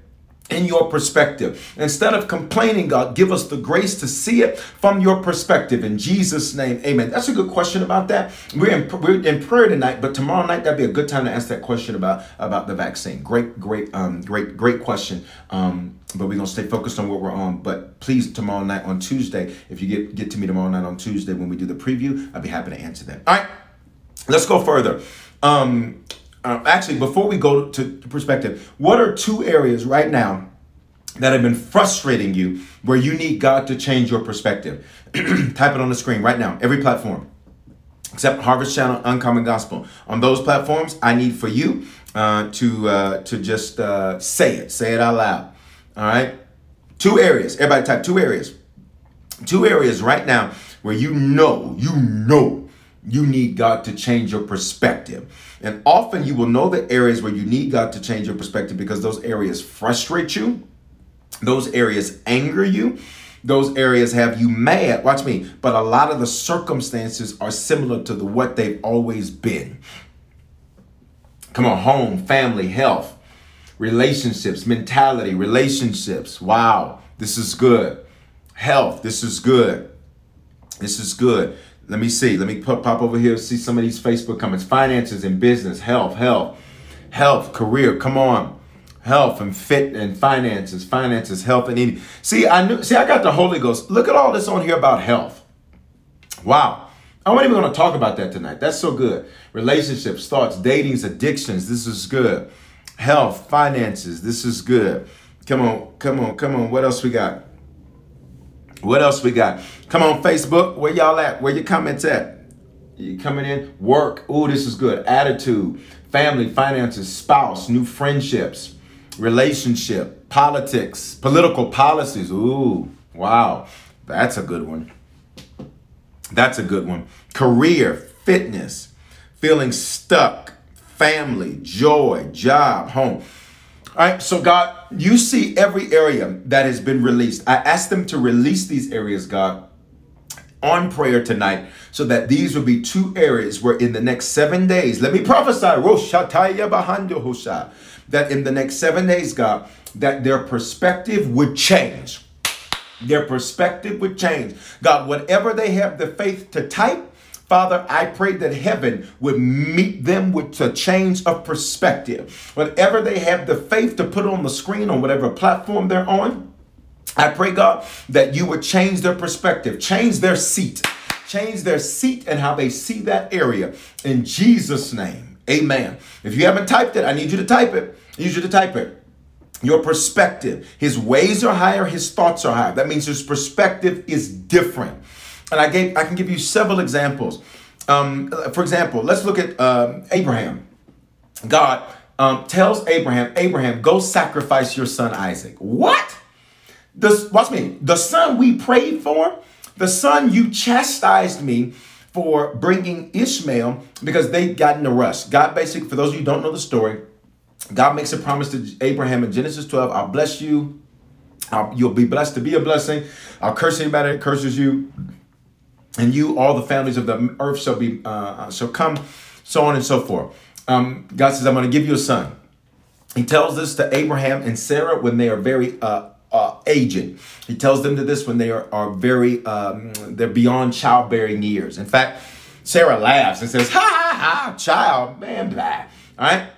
in your perspective. Instead of complaining, God, give us the grace to see it from your perspective. In Jesus' name, amen. That's a good question about that. We're in, we're in prayer tonight, but tomorrow night, that'd be a good time to ask that question about, about the vaccine. Great, great, um, great, great question. Um, but we're gonna stay focused on what we're on. But please, tomorrow night on Tuesday, if you get, get to me tomorrow night on Tuesday when we do the preview, I'll be happy to answer that. All right, let's go further. Um, uh, actually, before we go to, to perspective, what are two areas right now that have been frustrating you where you need God to change your perspective? Type it on the screen right now, every platform except Harvest Channel, Uncommon Gospel. On those platforms, I need for you uh, to uh, to just uh, say it, say it out loud. All right, two areas. Everybody type two areas. Two areas right now where you know, you know you need God to change your perspective. And often you will know the areas where you need God to change your perspective because those areas frustrate you, those areas anger you, those areas have you mad. Watch me. But a lot of the circumstances are similar to the, what they've always been. Come on, home, family, health, relationships, mentality, relationships. Wow, this is good. Health, this is good. This is good. Let me see. Let me pop, pop over here, see some of these Facebook comments. Finances and business, health, health, health, career. Come on. Health and fit and finances, finances, health and eating. See, I knew, see, I got the Holy Ghost. Look at all this on here about health. Wow. I wasn't even going to talk about that tonight. That's so good. Relationships, thoughts, datings, addictions. This is good. Health, finances. This is good. Come on, come on, come on. What else we got? What else we got? Come on, Facebook. Where y'all at? Where your comments at? You coming in? Work. Ooh, this is good. Attitude, family, finances, spouse, new friendships, relationship, politics, political policies. Ooh, wow. That's a good one. That's a good one. Career, fitness, feeling stuck, family, joy, job, home. All right, so God, you see every area that has been released. I ask them to release these areas, God, on prayer tonight, so that these will be two areas where in the next seven days, let me prophesy, that in the next seven days, God, that their perspective would change. Their perspective would change. God, whatever they have the faith to type, Father, I pray that heaven would meet them with a change of perspective. Whatever they have the faith to put on the screen on whatever platform they're on, I pray, God, that you would change their perspective, change their seat, change their seat and how they see that area. In Jesus' name, amen. If you haven't typed it, I need you to type it. I need you to type it your perspective. His ways are higher, his thoughts are higher. That means his perspective is different. And I gave I can give you several examples. Um, for example, let's look at um, Abraham. God um, tells Abraham, Abraham, go sacrifice your son Isaac. What? This, watch me. The son we prayed for, the son you chastised me for bringing Ishmael because they got in a rush. God basically, for those of you who don't know the story, God makes a promise to Abraham in Genesis 12, I'll bless you. I'll, you'll be blessed to be a blessing. I'll curse anybody that curses you and you, all the families of the earth shall be uh, uh, shall come, so on and so forth. Um, God says, "I'm going to give you a son." He tells this to Abraham and Sarah when they are very uh, uh, aged. He tells them to this when they are, are very um, they're beyond childbearing years. In fact, Sarah laughs and says, "Ha ha ha, child, man, blah." All right.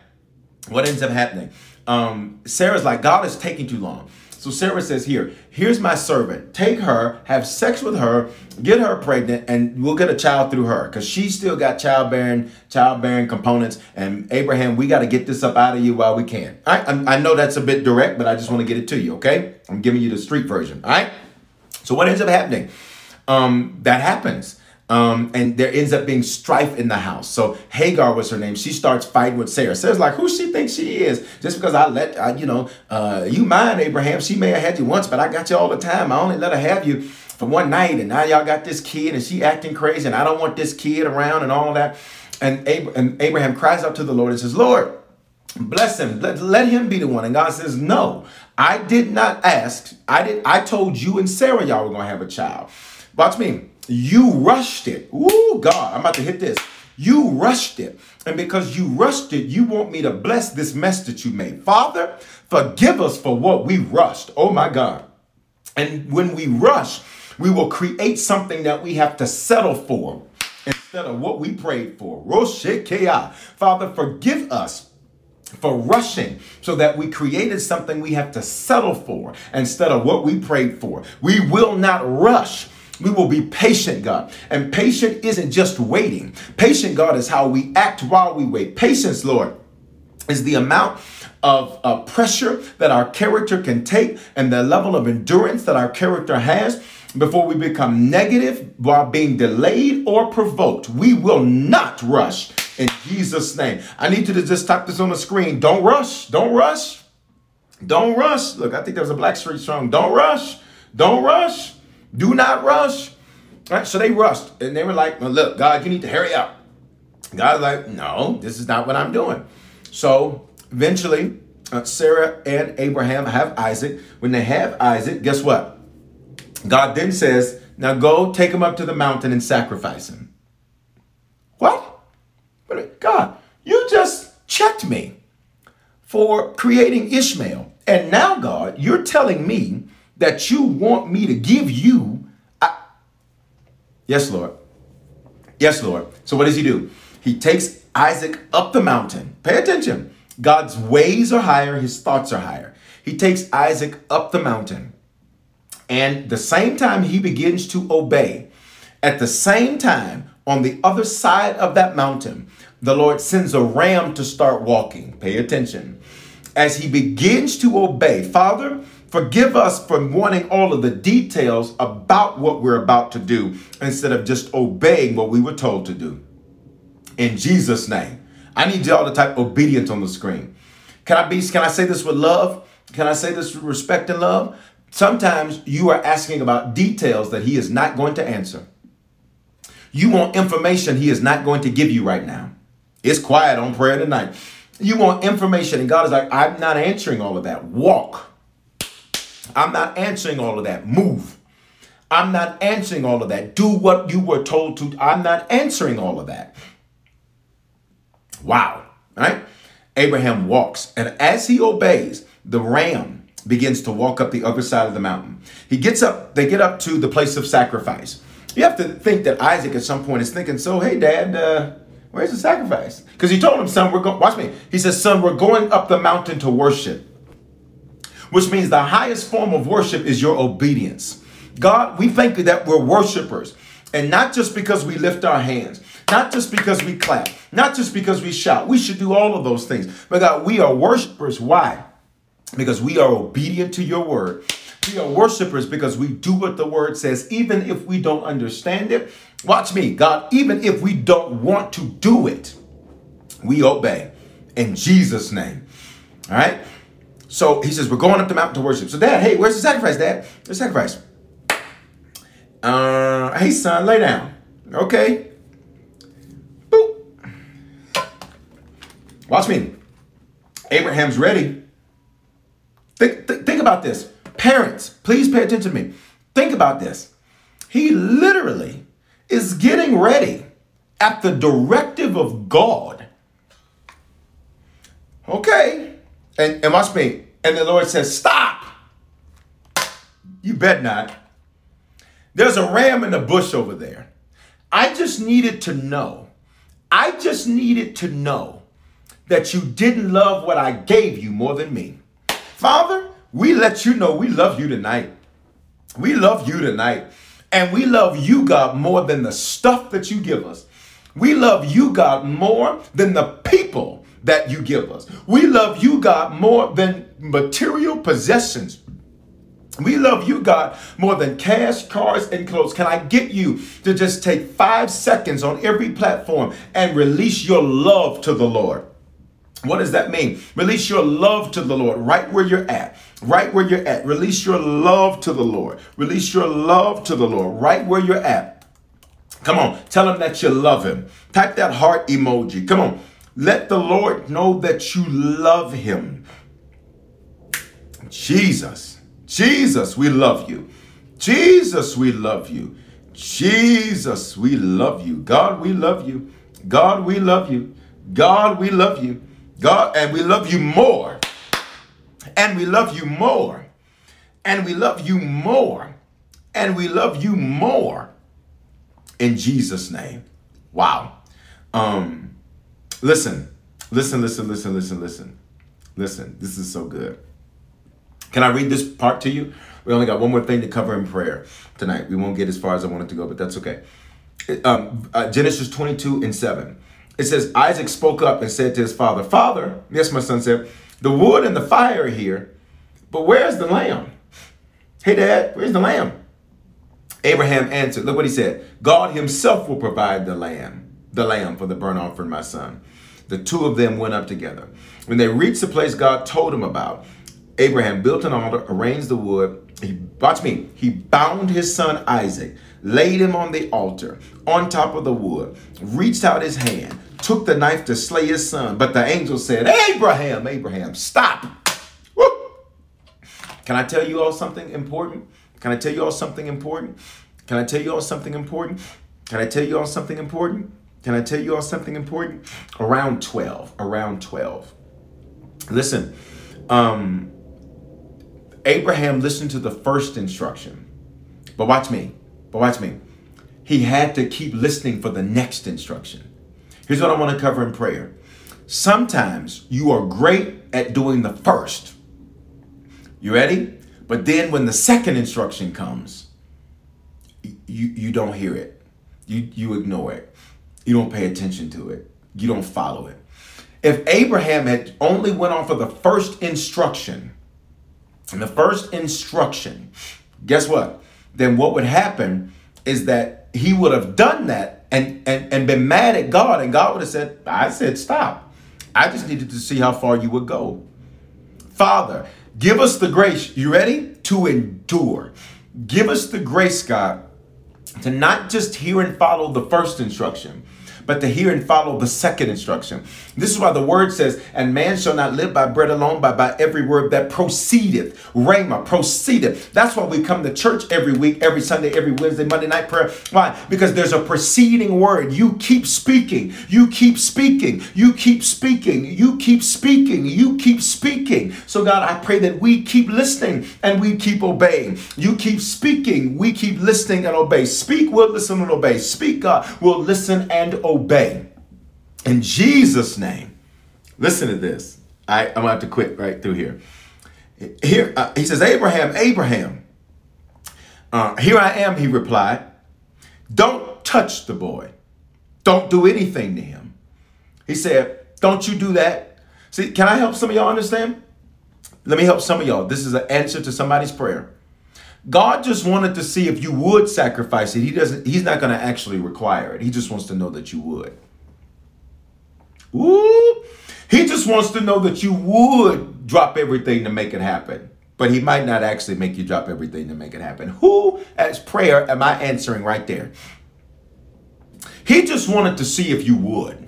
What ends up happening? Um, Sarah's like, God is taking too long. So Sarah says, Here, here's my servant. Take her, have sex with her, get her pregnant, and we'll get a child through her. Because she's still got childbearing, childbearing components. And Abraham, we got to get this up out of you while we can. All right. I, I know that's a bit direct, but I just want to get it to you, okay? I'm giving you the street version. All right. So what ends up happening? Um, that happens. Um, and there ends up being strife in the house. So Hagar was her name. She starts fighting with Sarah. Sarah's like, who she thinks she is? Just because I let, I, you know, uh, you mind Abraham. She may have had you once, but I got you all the time. I only let her have you for one night. And now y'all got this kid and she acting crazy. And I don't want this kid around and all that. And, Ab- and Abraham cries out to the Lord and says, Lord, bless him. Let, let him be the one. And God says, no, I did not ask. I did. I told you and Sarah y'all were to have a child. Watch me. You rushed it. Ooh, God, I'm about to hit this. You rushed it. And because you rushed it, you want me to bless this mess that you made. Father, forgive us for what we rushed. Oh my God. And when we rush, we will create something that we have to settle for instead of what we prayed for. Father, forgive us for rushing so that we created something we have to settle for instead of what we prayed for. We will not rush we will be patient, God. And patient isn't just waiting. Patient, God, is how we act while we wait. Patience, Lord, is the amount of uh, pressure that our character can take and the level of endurance that our character has before we become negative while being delayed or provoked. We will not rush in Jesus' name. I need you to just type this on the screen. Don't rush. Don't rush. Don't rush. Look, I think there was a Blackstreet song. Don't rush. Don't rush. Do not rush. So they rushed and they were like, well, look, God, you need to hurry up. God's like, no, this is not what I'm doing. So eventually, uh, Sarah and Abraham have Isaac. When they have Isaac, guess what? God then says, now go take him up to the mountain and sacrifice him. What? God, you just checked me for creating Ishmael. And now, God, you're telling me that you want me to give you. I... Yes, Lord. Yes, Lord. So what does he do? He takes Isaac up the mountain. Pay attention. God's ways are higher, his thoughts are higher. He takes Isaac up the mountain. And the same time he begins to obey, at the same time, on the other side of that mountain, the Lord sends a ram to start walking. Pay attention. As he begins to obey, Father, Forgive us for wanting all of the details about what we're about to do instead of just obeying what we were told to do. In Jesus' name. I need y'all to type obedience on the screen. Can I be can I say this with love? Can I say this with respect and love? Sometimes you are asking about details that he is not going to answer. You want information he is not going to give you right now. It's quiet on prayer tonight. You want information, and God is like, I'm not answering all of that. Walk. I'm not answering all of that. Move. I'm not answering all of that. Do what you were told to. I'm not answering all of that. Wow. Right? Abraham walks, and as he obeys, the ram begins to walk up the other side of the mountain. He gets up, they get up to the place of sacrifice. You have to think that Isaac at some point is thinking, so hey, dad, uh, where's the sacrifice? Because he told him, son, we're going, watch me. He says, son, we're going up the mountain to worship which means the highest form of worship is your obedience. God, we thank you that we're worshipers. And not just because we lift our hands, not just because we clap, not just because we shout. We should do all of those things. But God, we are worshipers. Why? Because we are obedient to your word. We are worshipers because we do what the word says, even if we don't understand it. Watch me, God, even if we don't want to do it, we obey in Jesus' name. All right? So he says, We're going up the mountain to worship. So, dad, hey, where's the sacrifice, dad? The sacrifice. Uh, hey, son, lay down. Okay. Boop. Watch me. Abraham's ready. Think, th- think about this. Parents, please pay attention to me. Think about this. He literally is getting ready at the directive of God. Okay. And, and watch me. And the Lord says, Stop. You bet not. There's a ram in the bush over there. I just needed to know. I just needed to know that you didn't love what I gave you more than me. Father, we let you know we love you tonight. We love you tonight. And we love you, God, more than the stuff that you give us. We love you, God, more than the people that you give us. We love you, God, more than material possessions. We love you, God, more than cash, cars, and clothes. Can I get you to just take five seconds on every platform and release your love to the Lord? What does that mean? Release your love to the Lord right where you're at. Right where you're at. Release your love to the Lord. Release your love to the Lord right where you're at. Come on, tell him that you love him. Type that heart emoji. Come on, let the Lord know that you love him. Jesus, Jesus, we love you. Jesus, we love you. Jesus, we love you. God, we love you. God, we love you. God, we love you. God, and we love you more. And we love you more. And we love you more. And we love you more. In Jesus' name. Wow. Um, listen, listen, listen, listen, listen, listen. Listen, this is so good. Can I read this part to you? We only got one more thing to cover in prayer tonight. We won't get as far as I wanted to go, but that's okay. Um, uh, Genesis 22 and 7. It says, Isaac spoke up and said to his father, Father, yes, my son said, the wood and the fire are here, but where's the lamb? Hey, Dad, where's the lamb? Abraham answered, Look what he said God himself will provide the lamb, the lamb for the burnt offering, my son. The two of them went up together. When they reached the place God told him about, Abraham built an altar, arranged the wood. He, watch me, he bound his son Isaac, laid him on the altar, on top of the wood, reached out his hand, took the knife to slay his son. But the angel said, Abraham, Abraham, stop. Woo! Can I tell you all something important? Can I tell you all something important? Can I tell you all something important? Can I tell you all something important? Can I tell you all something important? Around 12. Around 12. Listen, um, Abraham listened to the first instruction. But watch me. But watch me. He had to keep listening for the next instruction. Here's what I want to cover in prayer. Sometimes you are great at doing the first. You ready? But then when the second instruction comes, you, you don't hear it. You, you ignore it. You don't pay attention to it. You don't follow it. If Abraham had only went off of the first instruction, and the first instruction, guess what? Then what would happen is that he would have done that and, and, and been mad at God, and God would have said, I said, stop. I just needed to see how far you would go. Father, give us the grace, you ready? To endure. Give us the grace, God, to not just hear and follow the first instruction, but to hear and follow the second instruction. This is why the word says, and man shall not live by bread alone, but by every word that proceedeth. Rhema, proceedeth. That's why we come to church every week, every Sunday, every Wednesday, Monday night prayer. Why? Because there's a preceding word. You keep speaking. You keep speaking. You keep speaking. You keep speaking. You keep speaking. So, God, I pray that we keep listening and we keep obeying. You keep speaking. We keep listening and obey. Speak, we'll listen and obey. Speak, God, we'll listen and obey obey. In Jesus' name, listen to this. I, I'm gonna have to quit right through here. Here uh, he says, Abraham, Abraham. Uh, here I am, he replied. Don't touch the boy. Don't do anything to him. He said, Don't you do that. See, can I help some of y'all understand? Let me help some of y'all. This is an answer to somebody's prayer. God just wanted to see if you would sacrifice it. He doesn't, he's not going to actually require it. He just wants to know that you would. Ooh. He just wants to know that you would drop everything to make it happen. But he might not actually make you drop everything to make it happen. Who, as prayer, am I answering right there? He just wanted to see if you would.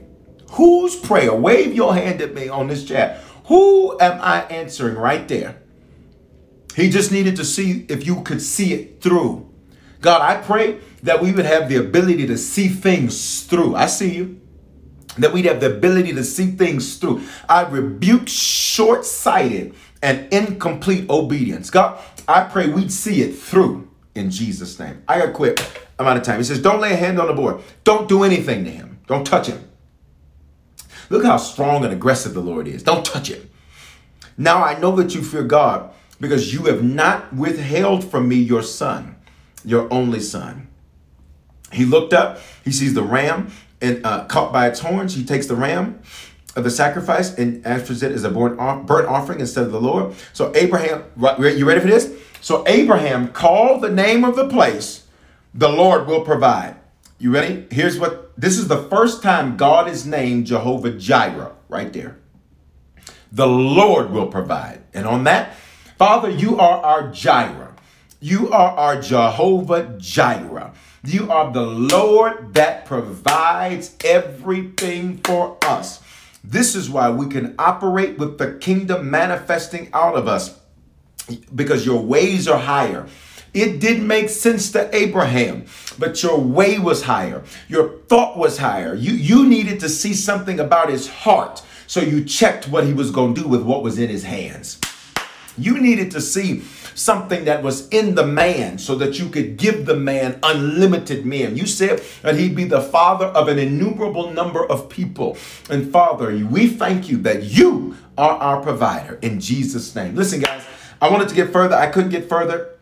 Whose prayer? Wave your hand at me on this chat. Who am I answering right there? He just needed to see if you could see it through. God, I pray that we would have the ability to see things through. I see you. That we'd have the ability to see things through. I rebuke short sighted and incomplete obedience. God, I pray we'd see it through in Jesus' name. I got quit. I'm out of time. He says, Don't lay a hand on the board. Don't do anything to him. Don't touch him. Look how strong and aggressive the Lord is. Don't touch him. Now I know that you fear God because you have not withheld from me your son, your only son. He looked up, he sees the ram and uh, caught by its horns. He takes the ram of the sacrifice and offers it as a burnt offering instead of the Lord. So Abraham, you ready for this? So Abraham called the name of the place, the Lord will provide. You ready? Here's what this is the first time God is named Jehovah Jireh, right there. The Lord will provide. And on that, Father, you are our Jireh. You are our Jehovah Jireh. You are the Lord that provides everything for us. This is why we can operate with the kingdom manifesting out of us because your ways are higher. It didn't make sense to Abraham, but your way was higher. Your thought was higher. You, you needed to see something about his heart. So you checked what he was going to do with what was in his hands. You needed to see something that was in the man so that you could give the man unlimited men. You said that he'd be the father of an innumerable number of people. And Father, we thank you that you are our provider in Jesus' name. Listen, guys, I wanted to get further. I couldn't get further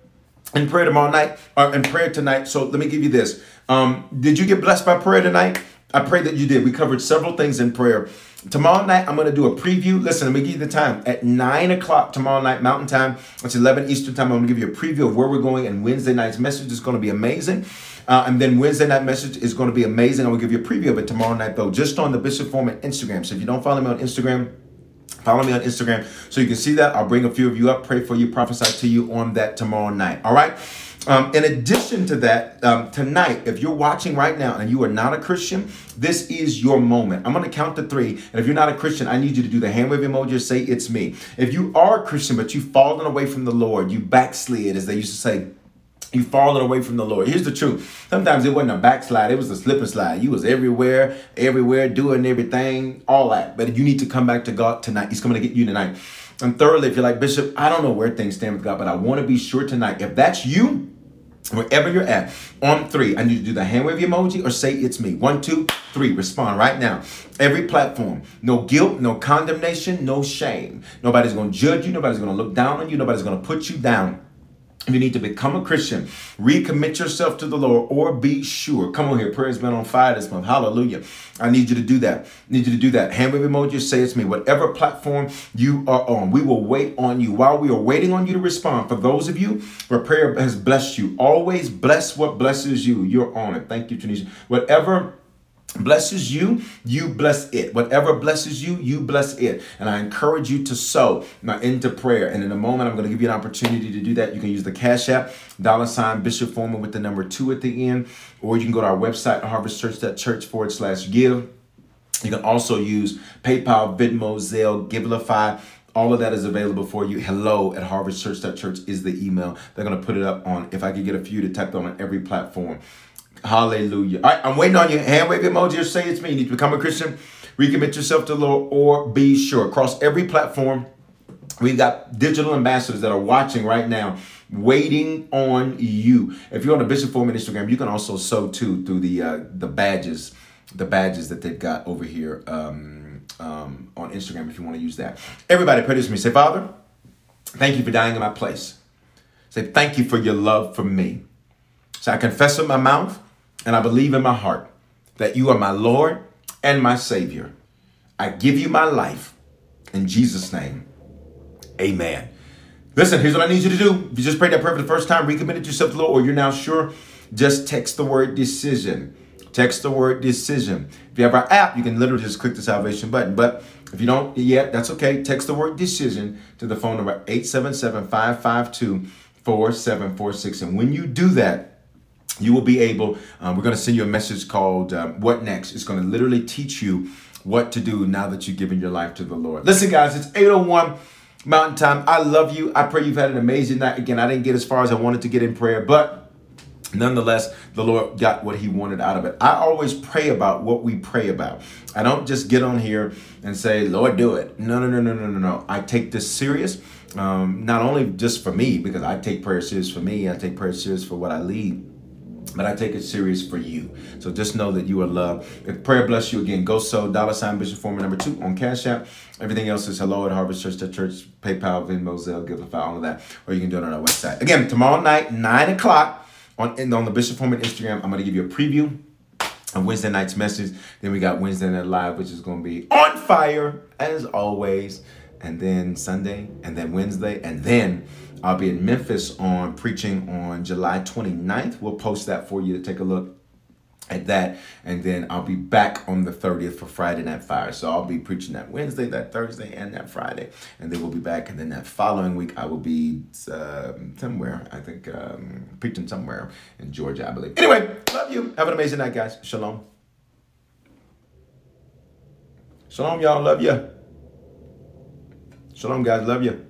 in prayer tomorrow night or in prayer tonight. So let me give you this. Um, did you get blessed by prayer tonight? I pray that you did. We covered several things in prayer. Tomorrow night, I'm going to do a preview. Listen, let me give you the time. At 9 o'clock tomorrow night, Mountain Time, it's 11 Eastern Time. I'm going to give you a preview of where we're going. And Wednesday night's message is going to be amazing. Uh, and then Wednesday night message is going to be amazing. I will give you a preview of it tomorrow night, though, just on the Bishop Foreman Instagram. So if you don't follow me on Instagram, Follow me on Instagram so you can see that. I'll bring a few of you up, pray for you, prophesy to you on that tomorrow night. All right. Um, in addition to that, um, tonight, if you're watching right now and you are not a Christian, this is your moment. I'm going to count to three. And if you're not a Christian, I need you to do the hand wave emoji say, It's me. If you are a Christian, but you've fallen away from the Lord, you backslid, as they used to say, you fallen away from the Lord. Here's the truth. Sometimes it wasn't a backslide, it was a slip and slide. You was everywhere, everywhere, doing everything, all that. But you need to come back to God tonight. He's coming to get you tonight. And thirdly, if you're like, Bishop, I don't know where things stand with God, but I want to be sure tonight. If that's you, wherever you're at, on three, I need to do the hand wave emoji or say it's me. One, two, three. Respond right now. Every platform. No guilt, no condemnation, no shame. Nobody's going to judge you. Nobody's going to look down on you. Nobody's going to put you down. If you need to become a Christian, recommit yourself to the Lord, or be sure. Come on here. Prayer's been on fire this month. Hallelujah. I need you to do that. I need you to do that. Hand wave emoji, say it's me. Whatever platform you are on, we will wait on you. While we are waiting on you to respond, for those of you where prayer has blessed you, always bless what blesses you. You're on it. Thank you, Tunisia. Whatever blesses you, you bless it. Whatever blesses you, you bless it. And I encourage you to sow now into prayer. And in a moment, I'm going to give you an opportunity to do that. You can use the Cash App, dollar sign Bishop Foreman with the number two at the end, or you can go to our website, harvestchurch.church forward slash give. You can also use PayPal, Venmo, Zelle, Givelify. All of that is available for you. Hello at harvestchurch.church is the email. They're going to put it up on, if I could get a few to type on every platform. Hallelujah. All right, I'm waiting on you. Hand wave emoji or say it's me. You need to become a Christian, recommit yourself to the Lord, or be sure. Across every platform, we've got digital ambassadors that are watching right now, waiting on you. If you're on the Bishop Foreman Instagram, you can also sow too through the uh, the badges, the badges that they've got over here um, um, on Instagram. If you want to use that, everybody, pray this with me. Say, Father, thank you for dying in my place. Say, thank you for your love for me. So I confess with my mouth and I believe in my heart that you are my Lord and my Savior. I give you my life in Jesus' name. Amen. Listen, here's what I need you to do. If you just prayed that prayer for the first time, recommitted yourself to the Lord, or you're now sure, just text the word decision. Text the word decision. If you have our app, you can literally just click the salvation button. But if you don't yet, that's okay. Text the word decision to the phone number 877 552 4746. And when you do that, you will be able, um, we're going to send you a message called um, What Next? It's going to literally teach you what to do now that you've given your life to the Lord. Listen, guys, it's 801 Mountain Time. I love you. I pray you've had an amazing night. Again, I didn't get as far as I wanted to get in prayer, but nonetheless, the Lord got what He wanted out of it. I always pray about what we pray about. I don't just get on here and say, Lord, do it. No, no, no, no, no, no, no. I take this serious. Um, not only just for me, because I take prayer serious for me, I take prayer serious for what I lead but I take it serious for you. So just know that you are loved. If prayer bless you again, go so dollar sign Bishop Foreman number two on Cash App. Everything else is hello at Harvest Church, church, PayPal, Venmo, Zelle, Givelify, all of that. Or you can do it on our website. Again, tomorrow night, 9 o'clock on, on the Bishop Foreman Instagram, I'm to give you a preview of Wednesday night's message. Then we got Wednesday Night Live, which is to be on fire as always. And then Sunday, and then Wednesday, and then I'll be in Memphis on preaching on July 29th. We'll post that for you to take a look at that. And then I'll be back on the 30th for Friday Night Fire. So I'll be preaching that Wednesday, that Thursday, and that Friday. And then we'll be back. And then that following week, I will be uh, somewhere, I think, um, preaching somewhere in Georgia, I believe. Anyway, love you. Have an amazing night, guys. Shalom. Shalom, y'all. Love you. Shalom, guys. Love you.